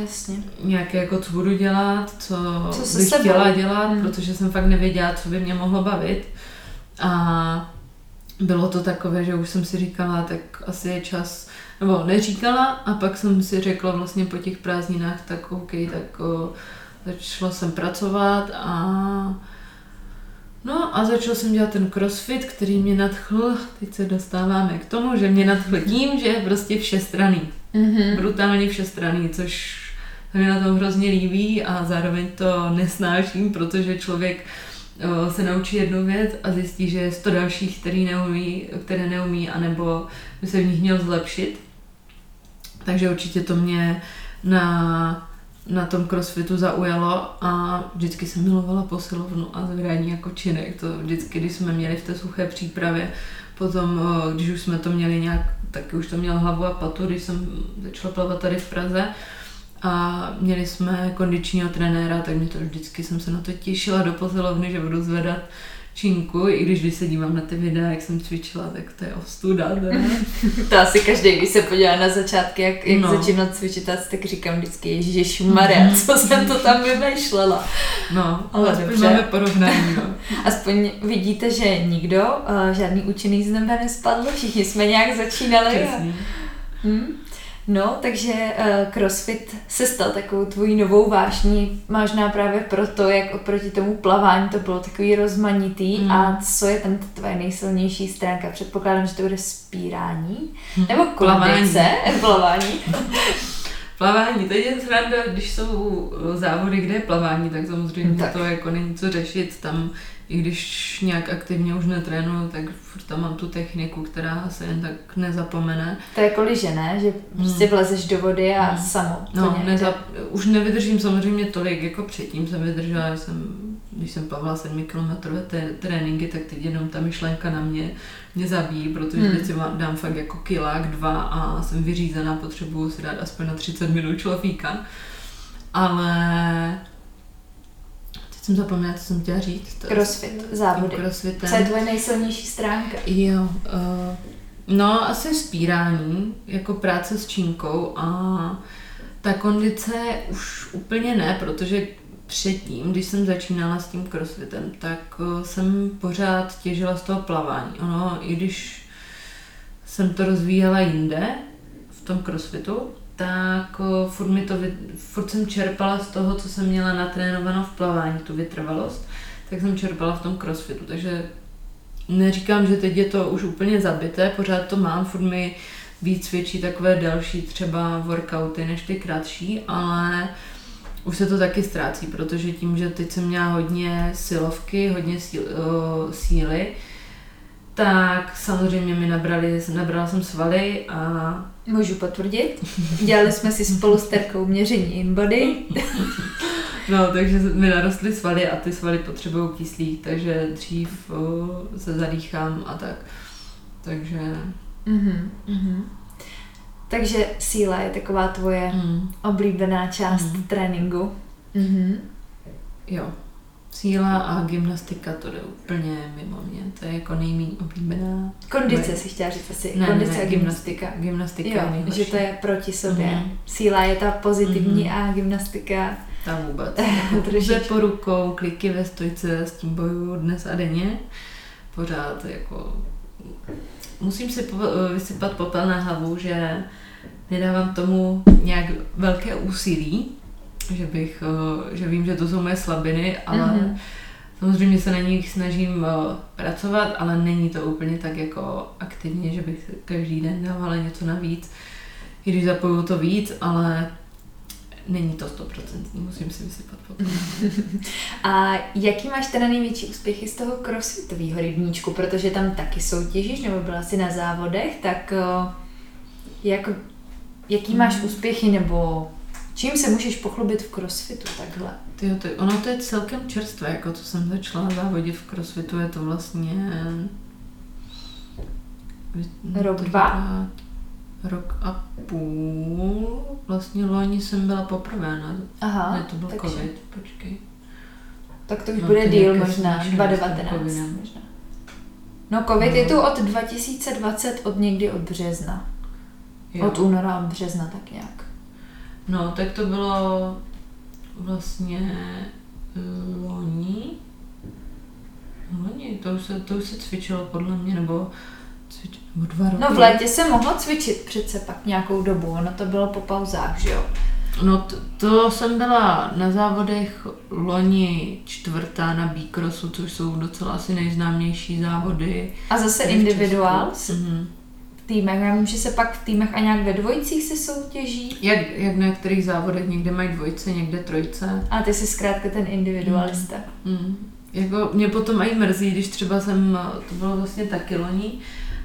Jasně. nějaké jako, co budu dělat, co, co bych chtěla baví. dělat, hmm. protože jsem fakt nevěděla, co by mě mohlo bavit. A bylo to takové, že už jsem si říkala, tak asi je čas, nebo neříkala a pak jsem si řekla vlastně po těch prázdninách, tak OK, tak o, Začala jsem pracovat a No a začal jsem dělat ten crossfit, který mě nadchl, teď se dostáváme k tomu, že mě nadchl tím, že je prostě všestraný. Mm-hmm. Brutálně všestraný, což se mi na tom hrozně líbí a zároveň to nesnáším, protože člověk o, se naučí jednu věc a zjistí, že je sto dalších, který neumí, které neumí, anebo by se v nich měl zlepšit. Takže určitě to mě na na tom crossfitu zaujalo a vždycky jsem milovala posilovnu a zvedání jako činek. To vždycky, když jsme měli v té suché přípravě, potom, když už jsme to měli nějak, taky už to měl hlavu a patu, když jsem začala plavat tady v Praze, a měli jsme kondičního trenéra, tak mě to vždycky jsem se na to těšila do posilovny, že budu zvedat činku, i když když se dívám na ty videa, jak jsem cvičila, tak to je ostuda. to asi každý, když se podívá na začátky, jak, jak no. začínal cvičit, tak říkám vždycky, Ježíš Maria, co jsem to tam vymýšlela. No, ale aspoň dobře. máme porovnání. No. Aspoň vidíte, že nikdo, uh, žádný učený z nebe nespadl, všichni jsme nějak začínali. Přesně. A... Hmm? No, takže uh, CrossFit se stal takovou tvojí novou vášní, možná právě proto, jak oproti tomu plavání to bylo takový rozmanitý mm. a co je tam tvoje nejsilnější stránka? Předpokládám, že to bude spírání mm. nebo kondice, plavání. plavání, to je sranda, když jsou závody, kde je plavání, tak samozřejmě tak. to jako není co řešit, tam i když nějak aktivně už netrénuju, tak furt tam mám tu techniku, která se jen tak nezapomene. To je jako liže, ne? Že prostě hmm. vlezeš do vody a hmm. samo. No, nezap... už nevydržím samozřejmě tolik, jako předtím jsem vydržela, jsem, když jsem plavala 7 kilometrové tréninky, tak teď jenom ta myšlenka na mě mě zabíjí, protože hmm. teď si dám fakt jako kilák, dva a jsem vyřízená, potřebuju si dát aspoň na 30 minut človíka. Ale jsem zapomněla, co jsem chtěla říct. Crossfit, závody. Crossfitem. Co je tvoje nejsilnější stránka? Jo, uh, no asi spírání, jako práce s čínkou a ta kondice už úplně ne, protože předtím, když jsem začínala s tím crossfitem, tak uh, jsem pořád těžila z toho plavání. Ono, i když jsem to rozvíjela jinde, v tom crossfitu, tak furt, mi to, furt jsem čerpala z toho, co jsem měla natrénováno v plavání, tu vytrvalost, tak jsem čerpala v tom crossfitu, takže neříkám, že teď je to už úplně zabité, pořád to mám, furt mi víc cvičí takové další třeba workouty než ty kratší, ale už se to taky ztrácí, protože tím, že teď jsem měla hodně silovky, hodně síl, síly, tak samozřejmě mi nabrali, nabrala jsem svaly a... Můžu potvrdit. Dělali jsme si spolu s Terkou měření InBody. No, takže mi narostly svaly a ty svaly potřebují kyslík, takže dřív uh, se zadýchám a tak. Takže... Mm-hmm, mm-hmm. Takže síla je taková tvoje mm. oblíbená část mm. tréninku. Mm-hmm. Jo. Síla a gymnastika to jde úplně mimo mě. To je jako nejméně oblíbená. Kondice si chtěla říct asi. Ne, Kondice ne, ne, a gymnastika. Gymnastika jo, nejhorší. že to je proti sobě. Mhm. Síla je ta pozitivní Mhm. a gymnastika Tam vůbec. Pouze po rukou, kliky ve stojce, s tím bojuju dnes a denně. Pořád jako... Musím si vysypat popel na hlavu, že nedávám tomu nějak velké úsilí, že bych, eh, že vím, že to jsou moje slabiny, ale Mhm. samozřejmě se na nich snažím eh, pracovat, ale není to úplně tak jako aktivně, že bych každý den dávala něco navíc, i když zapojuju to víc, ale není to stoprocentní, musím si vysypat popel. A jaký máš teda největší úspěchy z toho crossfitového rybníčku? Protože tam taky soutěžíš, nebo byla jsi na závodech, tak eh, jak, jaký máš Mhm. úspěchy, nebo čím se můžeš pochlubit v crossfitu takhle? Tyjo, to, ono to je celkem čerstvé, jako co jsem začala závodit v crossfitu, je to vlastně... Rok, to dva? dělá Rok a půl. Vlastně loni jsem byla poprvé na... Aha, ne, to byl takže, covid, počkej. tak to už No, bude to díl možná, smíšené s tím 2019 covidem. možná. No covid No. je tu od 2020, od někdy od března. Jo. Od února, od března tak nějak. No, tak to bylo vlastně eh, loni. Loni, to už se, to už se cvičilo podle mě, nebo, cvič, nebo dva roky. No v létě se mohlo cvičit přece pak nějakou dobu, ono to bylo po pauzách, že jo? No to, to jsem byla na závodech loni čtvrtá na Bíkrosu, což jsou docela asi nejznámější závody. A zase individuál. Mhm. V týmech. Já vím, že se pak v týmech a nějak ve dvojicích se soutěží. Jak, jak na některých závodech, někde mají dvojce, někde trojce. A ty jsi zkrátka ten individualista. Mm. Jako mě potom i mrzí, když třeba jsem, to bylo vlastně taky loni,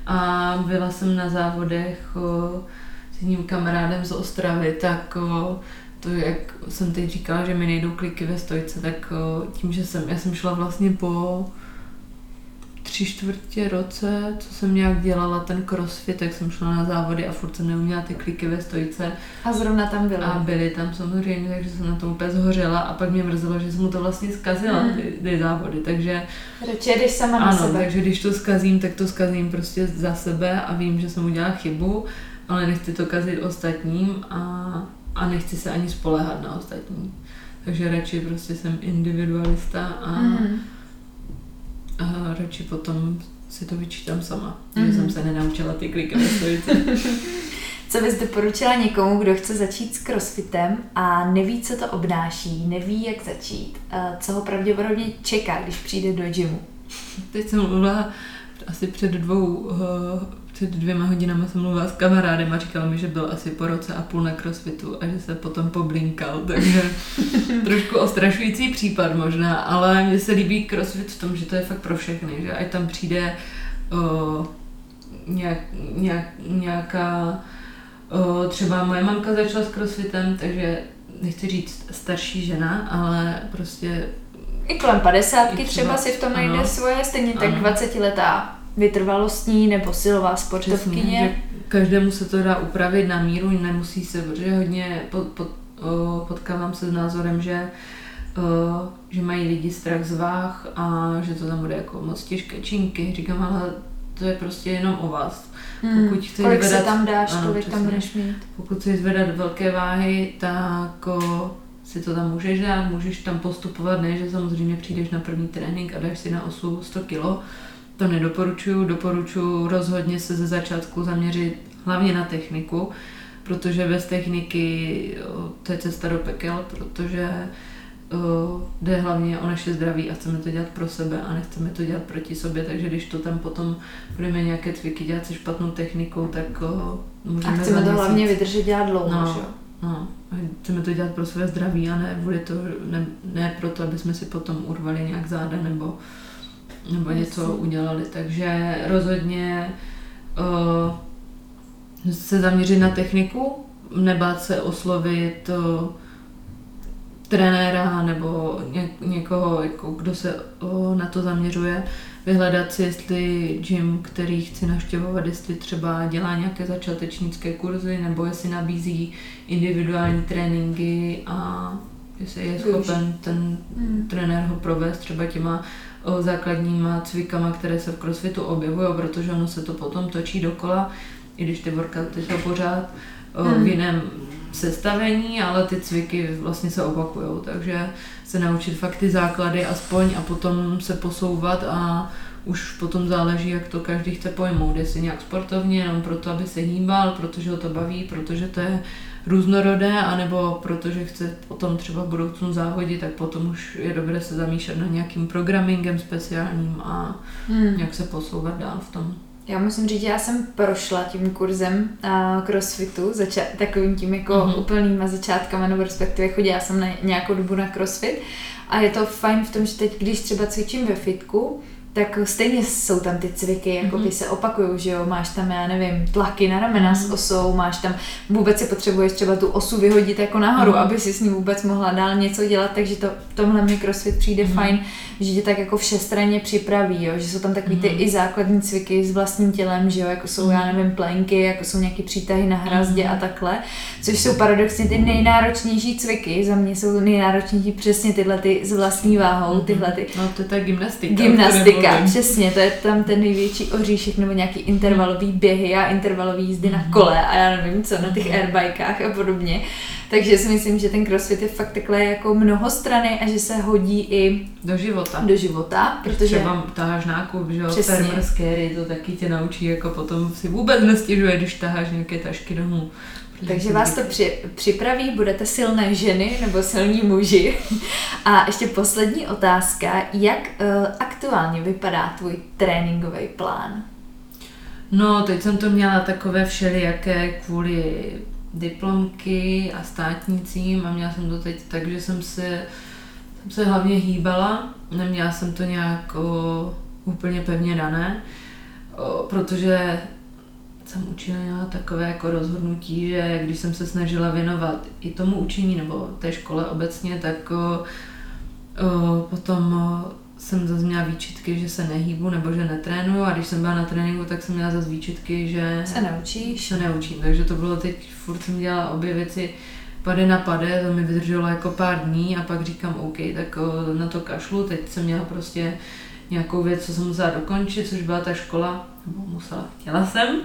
a byla jsem na závodech o, s jedním kamarádem z Ostravy, tak o, to, jak jsem teď říkala, že mi nejdou kliky ve stojce, tak o, tím, že jsem, já jsem šla vlastně po tři čtvrtě roce, co jsem nějak dělala ten crossfit, tak jsem šla na závody a furt jsem neuměla ty kliky ve stojce A zrovna tam bylo. a byly tam samozřejmě, takže jsem na tom úplně zhořela a pak mě mrzelo, že jsem mu to vlastně zkazila, Mhm. ty, ty závody, takže Radši jedeš sama na ano, sebe. takže když to zkazím, tak to zkazím prostě za sebe a vím, že jsem udělala chybu, ale nechci to kazit ostatním a, a nechci se ani spolehat na ostatní. Takže radši prostě jsem individualista a, Mhm. A radši potom si to vyčítám sama, Mhm. že jsem se nenaučila ty kliky. Co bys doporučila někomu, kdo chce začít s crossfitem a neví, co to obnáší, neví, jak začít, co ho pravděpodobně čeká, když přijde do gymu? Teď jsem mluvila asi před dvou, eh, před dvěma hodinami jsem mluvila s kamarádem a říkal mi, že byl asi po roce a půl na crossfitu a že se potom poblinkal, takže trošku ostrašující případ možná, ale mně se líbí crossfit v tom, že to je fakt pro všechny, že ať tam přijde o, nějak, nějak, nějaká o, třeba moje mamka začala s crossfitem, takže nechci říct starší žena, ale prostě I kolem padesátky třeba, třeba- si v tom najde ano. svoje, stejně tak Ano. 20-letá vytrvalostní nebo silová Přesně, sportovkyně. že každému se to dá upravit na míru, nemusí se, protože hodně pod, pod, potkávám se s názorem, že že mají lidi strach z váh a že to tam bude jako moc těžké činky. Říkám, ale to je prostě jenom o vás. Hmm. Pokud chceš Kolik zvedat, se tam dáš, ano, tolik tam budeš mít. Pokud chceš zvedat velké váhy, tak o, si to tam můžeš dát, můžeš tam postupovat, ne, že samozřejmě přijdeš na první trénink a dáš si na osu 100 kg. To nedoporučuju, doporučuju rozhodně se ze začátku zaměřit hlavně na techniku, protože bez techniky to je cesta do pekel, protože uh, jde hlavně o naše zdraví a chceme to dělat pro sebe a nechceme to dělat proti sobě, takže když to tam potom budeme nějaké cviky dělat se špatnou technikou, tak uh, můžeme A chceme to hlavně vydržet dělat dlouho, no, že? No, chceme to dělat pro své zdraví a ne, bude to, ne, ne proto, aby jsme si potom urvali nějak záda nebo, nebo něco udělali. Takže rozhodně uh, se zaměřit na techniku, nebát se oslovit uh, trenéra nebo ně, někoho, jako kdo se o, na to zaměřuje, vyhledat si, jestli gym, který chci navštěvovat, jestli třeba dělá nějaké začátečnické kurzy, nebo jestli nabízí individuální tréninky a jestli je schopen ten hmm. trenér ho provést třeba těma základníma cvikama, které se v crossfitu objevují, protože ono se to potom točí dokola, i když ty workouty jsou pořád o, hmm. v jiném sestavení, ale ty cviky vlastně se opakují, takže se naučit fakt ty základy aspoň a potom se posouvat a už potom záleží, jak to každý chce pojmout, jestli nějak sportovně, jenom proto, aby se hýbal, protože ho to baví, protože to je různorodé, anebo protože chce potom třeba v budoucnu závodit, tak potom už je dobré se zamýšlet na nějakým programmingem speciálním a hmm. nějak se posouvat dál v tom. Já musím říct, že já jsem prošla tím kurzem uh, crossfitu, zača- takovým tím jako mm-hmm. úplnýma začátkama, nebo respektive chodila jsem na nějakou dobu na crossfit a je to fajn v tom, že teď, když třeba cvičím ve fitku, tak stejně jsou tam ty cviky, jako mm-hmm. se opakují, že jo, máš tam, já nevím, tlaky na ramena mm-hmm. s osou, máš tam, vůbec si potřebuješ třeba tu osu vyhodit jako nahoru, mm-hmm. aby si s ní vůbec mohla dál něco dělat, takže to tomhle mi crossfit přijde mm-hmm. fajn, že tě tak jako všestranně připraví, jo, že jsou tam takový ty mm-hmm. i základní cviky s vlastním tělem, že jo, jako jsou, já mhm. nevím, plenky, jako jsou nějaký přítahy na hrazdě mm-hmm. a takhle, což jsou paradoxně ty nejnáročnější cviky, za mě jsou nejnáročnější přesně tyhle ty s vlastní váhou, mhm. tyhle ty. No to je ta gymnastika. Gymnastika přesně, to je tam ten největší oříšek nebo nějaký intervalový běhy a intervalový jízdy na mhm. kole a já nevím co, na těch mhm. airbikách a podobně. Takže si myslím, že ten crossfit je fakt takhle jako mnohostrany a že se hodí i do života. Do života, protože... Třeba taháš nákup, že jo, to taky tě naučí, jako potom si vůbec nestěžuje, když taháš nějaké tašky domů. Takže vás to při, připraví, budete silné ženy nebo silní muži. A ještě poslední otázka, jak uh, aktuálně vypadá tvůj tréninkový plán? No, teď jsem to měla takové všelijaké kvůli diplomky a státnicím a měla jsem to teď tak, že jsem se, jsem se hlavně hýbala, neměla jsem to nějak o, úplně pevně dané, o, protože jsem učinila takové jako rozhodnutí, že když jsem se snažila věnovat i tomu učení nebo té škole obecně, tak o, o, potom o, jsem zase měla výčitky, že se nehýbu nebo že netrénuju a když jsem byla na tréninku, tak jsem měla zase výčitky, že se neučíš. Se neučím, takže to bylo teď, furt jsem dělala obě věci pade na pade, to mi vydrželo jako pár dní a pak říkám OK, tak o, na to kašlu, teď jsem měla prostě nějakou věc, co jsem musela dokončit, což byla ta škola, nebo musela, chtěla jsem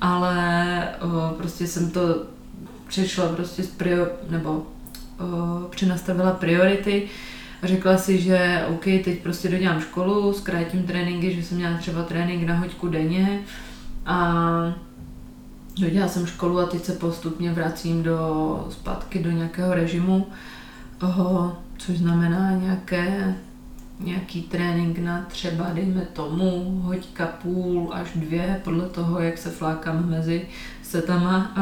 ale o, prostě jsem to přešla prostě z prior, nebo o, přenastavila priority řekla si, že OK, teď prostě dodělám školu, zkrátím tréninky, že jsem měla třeba trénink na hoďku denně. A dodělala jsem školu a teď se postupně vracím do, zpátky do nějakého režimu, o, což znamená nějaké nějaký trénink na třeba, dejme tomu, hoďka půl až dvě, podle toho, jak se flákám mezi setama.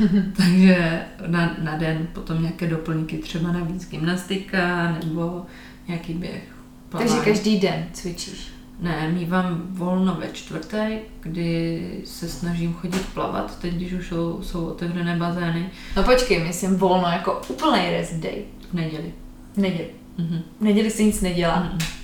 Uh, takže na, na den potom nějaké doplňky, třeba navíc gymnastika nebo nějaký běh. Plavání. Takže každý den cvičíš? Ne, mývám volno ve čtvrtek, kdy se snažím chodit plavat, teď když už jsou, jsou otevřené bazény. No počkej, myslím volno jako úplný rest day. V neděli. V neděli. Mm-hmm. Neděli se nic nedělá. Mm-hmm.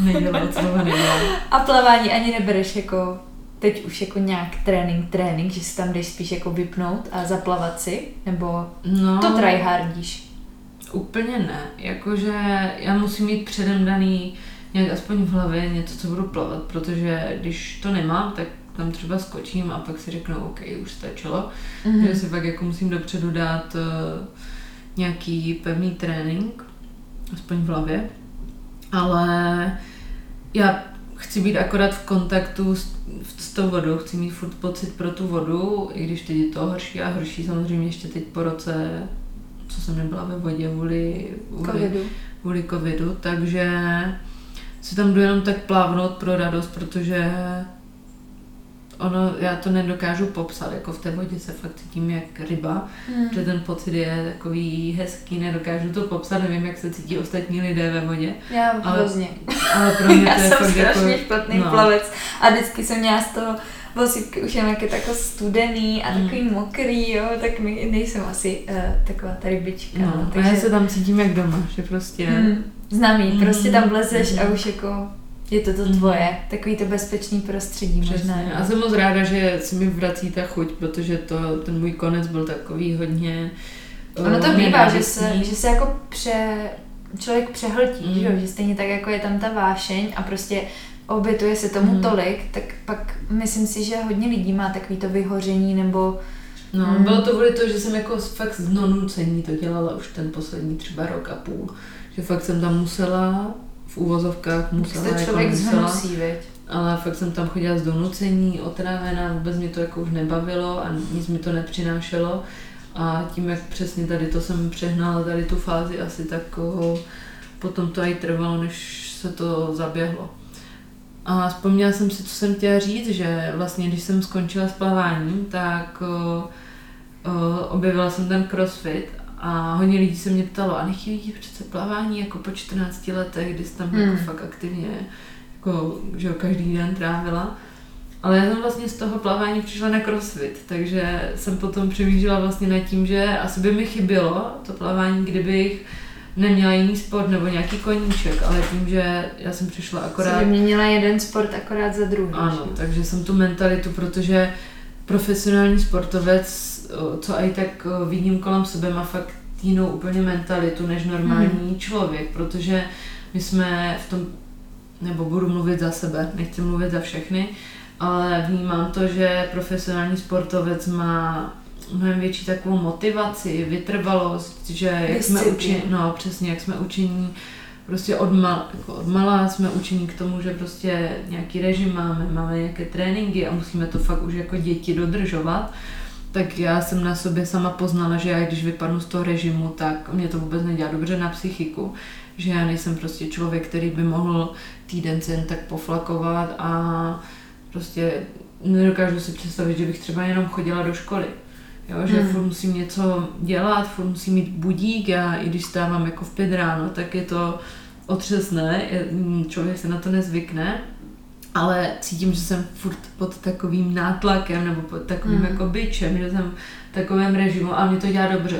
Nedělá, co nedělá. A plavání ani nebereš jako teď už jako nějak trénink, trénink, že si tam jdeš spíš jako vypnout a zaplavat si? Nebo no, to tryhardíš? Úplně ne. Jakože já musím mít předem daný nějak aspoň v hlavě něco, co budu plavat, protože když to nemám, tak tam třeba skočím a pak si řeknu, OK, už stačilo. Mm-hmm. Že si fakt jako musím dopředu dát uh, nějaký pevný trénink, aspoň v hlavě. Ale já chci být akorát v kontaktu s, s tou vodou, chci mít furt pocit pro tu vodu, i když teď je to horší a horší, samozřejmě ještě teď po roce, co jsem nebyla ve vodě kvůli, covidu. kvůli covidu, takže si tam jdu jenom tak plávnout pro radost, protože ono, já to nedokážu popsat, jako v té vodě se fakt cítím jak ryba, hmm. že ten pocit je takový hezký, nedokážu to popsat, nevím, jak se cítí ostatní lidé ve vodě. Já ale, hrozně. Ale pro mě já to je jsem fakt strašně jako, špatný no. plavec a vždycky jsem měla z toho vosípky už jen jak je tako studený a Hmm. takový mokrý, jo, tak my, nejsem asi uh, taková ta rybička. No, no, takže... a já se tam cítím jak doma, že prostě... Hmm, známý, prostě tam vlezeš a mm. už jako je to to tvoje, takový to bezpečný prostředí Přesně. možná. A jsem moc ráda, že se mi vrací ta chuť, protože to, ten můj konec byl takový hodně eh, Ono to hodně bývá, že se, že se jako pře, člověk přehltí, Mm. že, jo? že stejně tak jako je tam ta vášeň a prostě obětuje se tomu Mm. tolik, tak pak myslím si, že hodně lidí má takový to vyhoření nebo No, Mm. bylo to kvůli to, že jsem jako fakt z donucení to dělala už ten poslední třeba rok a půl. Že fakt jsem tam musela, v úvozovkách musela, to jako člověk musela, zhnusí, ale fakt jsem tam chodila z donucení, otrávená, vůbec mě to jako už nebavilo a nic mi to nepřinášelo. A tím, jak přesně tady to jsem přehnala, tady tu fázi asi tak o, potom to i trvalo, než se to zaběhlo. A vzpomněla jsem si, co jsem chtěla říct, že vlastně, když jsem skončila s plaváním, tak o, o, objevila jsem ten crossfit a hodně lidí se mě ptalo, a nechtějí ti přece plavání jako po 14 letech, kdy jsi tam Hmm. jako fakt aktivně jako, že jo, každý den trávila. Ale já jsem vlastně z toho plavání přišla na crossfit, takže jsem potom přemýšlela vlastně nad tím, že asi by mi chybělo to plavání, kdybych neměla jiný sport nebo nějaký koníček, ale tím, že já jsem přišla Akorát... akorát... vyměnila jeden sport akorát za druhý. Ano, že? takže jsem tu mentalitu, protože profesionální sportovec, co i tak vidím kolem sebe, má fakt jinou úplně mentalitu než normální Hmm. člověk, protože my jsme v tom, nebo budu mluvit za sebe, nechci mluvit za všechny, ale vnímám to, že profesionální sportovec má mnohem větší takovou motivaci, vytrvalost, že jak jsme Disciplínu. učení, no přesně, jak jsme učení prostě od, mal, jako od malá jsme učení k tomu, že prostě nějaký režim máme, máme nějaké tréninky a musíme to fakt už jako děti dodržovat. Tak já jsem na sobě sama poznala, že já když vypadnu z toho režimu, tak mě to vůbec nedělá dobře na psychiku. Že já nejsem prostě člověk, který by mohl týden se jen tak poflakovat a prostě nedokážu si představit, že bych třeba jenom chodila do školy. Jo, že Hmm. furt musím něco dělat, furt musím mít budík, já i když stávám jako v pět ráno, tak je to otřesné, člověk se na to nezvykne, ale cítím, že jsem furt pod takovým nátlakem nebo pod takovým Hmm. jako byčem, že jsem v takovém režimu a mě to dělá dobře.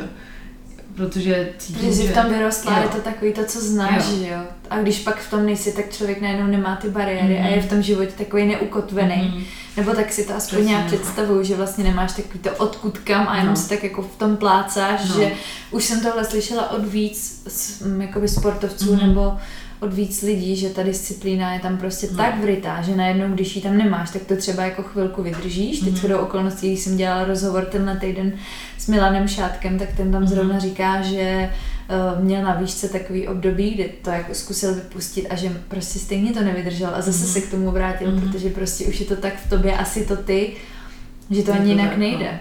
Protože cítím, Protože že... v tom vyrostla, Jo. je to takový to, co znáš, Jo. že jo. A když pak v tom nejsi, tak člověk najednou nemá ty bariéry Mhm. a je v tom životě takový neukotvený. Mhm. Nebo tak si to aspoň Přesně, nějak no. představuju, že vlastně nemáš takový to odkud kam a jenom No. si tak jako v tom plácáš, No. že už jsem tohle slyšela od víc jakoby sportovců Mhm. nebo od víc lidí, že ta disciplína je tam prostě No. tak vrytá, že najednou, když ji tam nemáš, tak to třeba jako chvilku vydržíš. Teď mm-hmm. do okolností, když jsem dělala rozhovor tenhle týden s Milanem Šátkem, tak ten tam Mhm. zrovna říká, že uh, měl na výšce takový období, kdy to jako zkusil vypustit a že prostě stejně to nevydržel a zase Mhm. se k tomu vrátil, Mhm. protože prostě už je to tak v tobě, asi to ty, že to ani jinak no. nejde.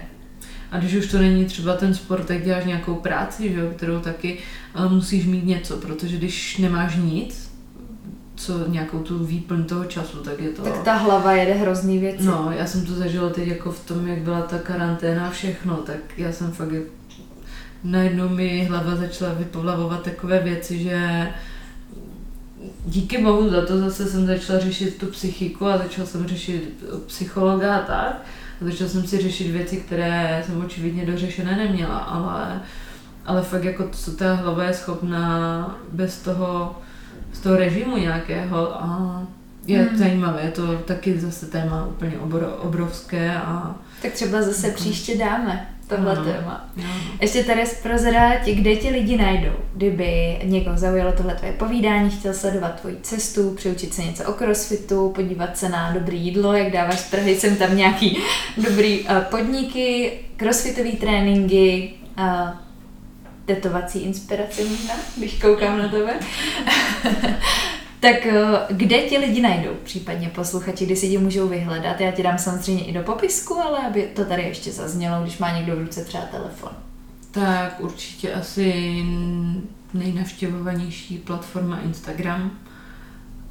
A když už to není třeba ten sport, tak děláš nějakou práci, že jo, kterou taky, ale musíš mít něco, protože když nemáš nic, co nějakou tu výplň toho času, tak je to... Tak ta hlava jede hrozný věci. No, já jsem to zažila teď jako v tom, jak byla ta karanténa a všechno, tak já jsem fakt jak... Najednou mi hlava začala vyplavovat takové věci, že díky bohu za to zase jsem začala řešit tu psychiku a začala jsem řešit psychologa a tak. A začala jsem si řešit věci, které jsem očividně dořešené neměla, ale, ale fakt jako co ta hlava je schopná bez toho, z toho režimu nějakého a je Hmm. zajímavé, je to taky zase téma úplně obro, obrovské a Tak třeba zase Jako- příště dáme. Tohle Ano. téma. Jo. Ještě tady prozradá ti, kde ti lidi najdou. Kdyby někoho zaujalo tohle tvoje povídání, chtěl sledovat tvoji cestu, přiučit se něco o crossfitu, podívat se na dobré jídlo, jak dáváš z Prahy, jsem tam nějaký dobrý uh, podniky, crossfitové tréninky, uh, tetovací inspirace možná, když koukám na tebe. tak uh, kde ti lidi najdou, případně posluchači, kdy si tě můžou vyhledat? Já ti dám samozřejmě i do popisku, ale aby to tady ještě zaznělo, když má někdo v ruce třeba telefon. Tak určitě asi nejnavštěvovanější platforma Instagram.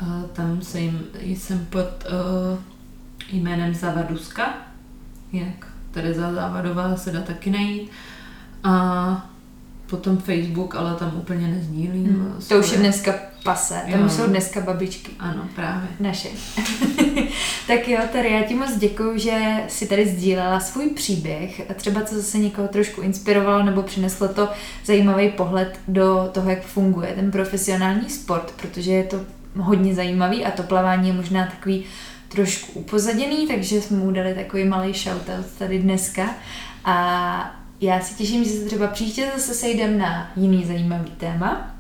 Eh, Tam se jim, jsem pod uh, jménem Zavaduska, jak Tereza Závadová se dá taky najít. A potom Facebook, ale tam úplně nezdílím. Hmm. To svoje- už je dneska pase, tam Jo. jsou dneska babičky. Ano, právě. Naše. tak jo, tady já ti moc děkuju, že si tady sdílela svůj příběh. A Třeba to zase někoho trošku inspirovalo nebo přineslo to zajímavý pohled do toho, jak funguje ten profesionální sport, protože je to hodně zajímavý a to plavání je možná takový trošku upozaděný, takže jsme mu dali takový malý shoutout tady dneska. A já si těším, že se třeba příště zase sejdem na jiný zajímavý téma.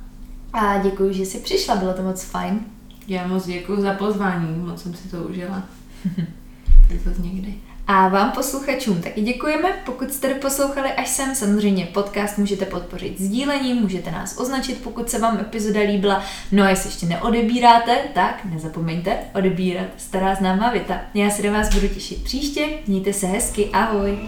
A děkuji, že jsi přišla, bylo to moc fajn. Já moc děkuji za pozvání, moc jsem si to užila. tak zase někdy. A vám posluchačům taky děkujeme, pokud jste poslouchali až sem. Samozřejmě podcast můžete podpořit sdílením, můžete nás označit, pokud se vám epizoda líbila. No a jestli ještě neodebíráte, tak nezapomeňte odebírat stará známá věta. Já se do vás budu těšit příště, mějte se hezky, ahoj!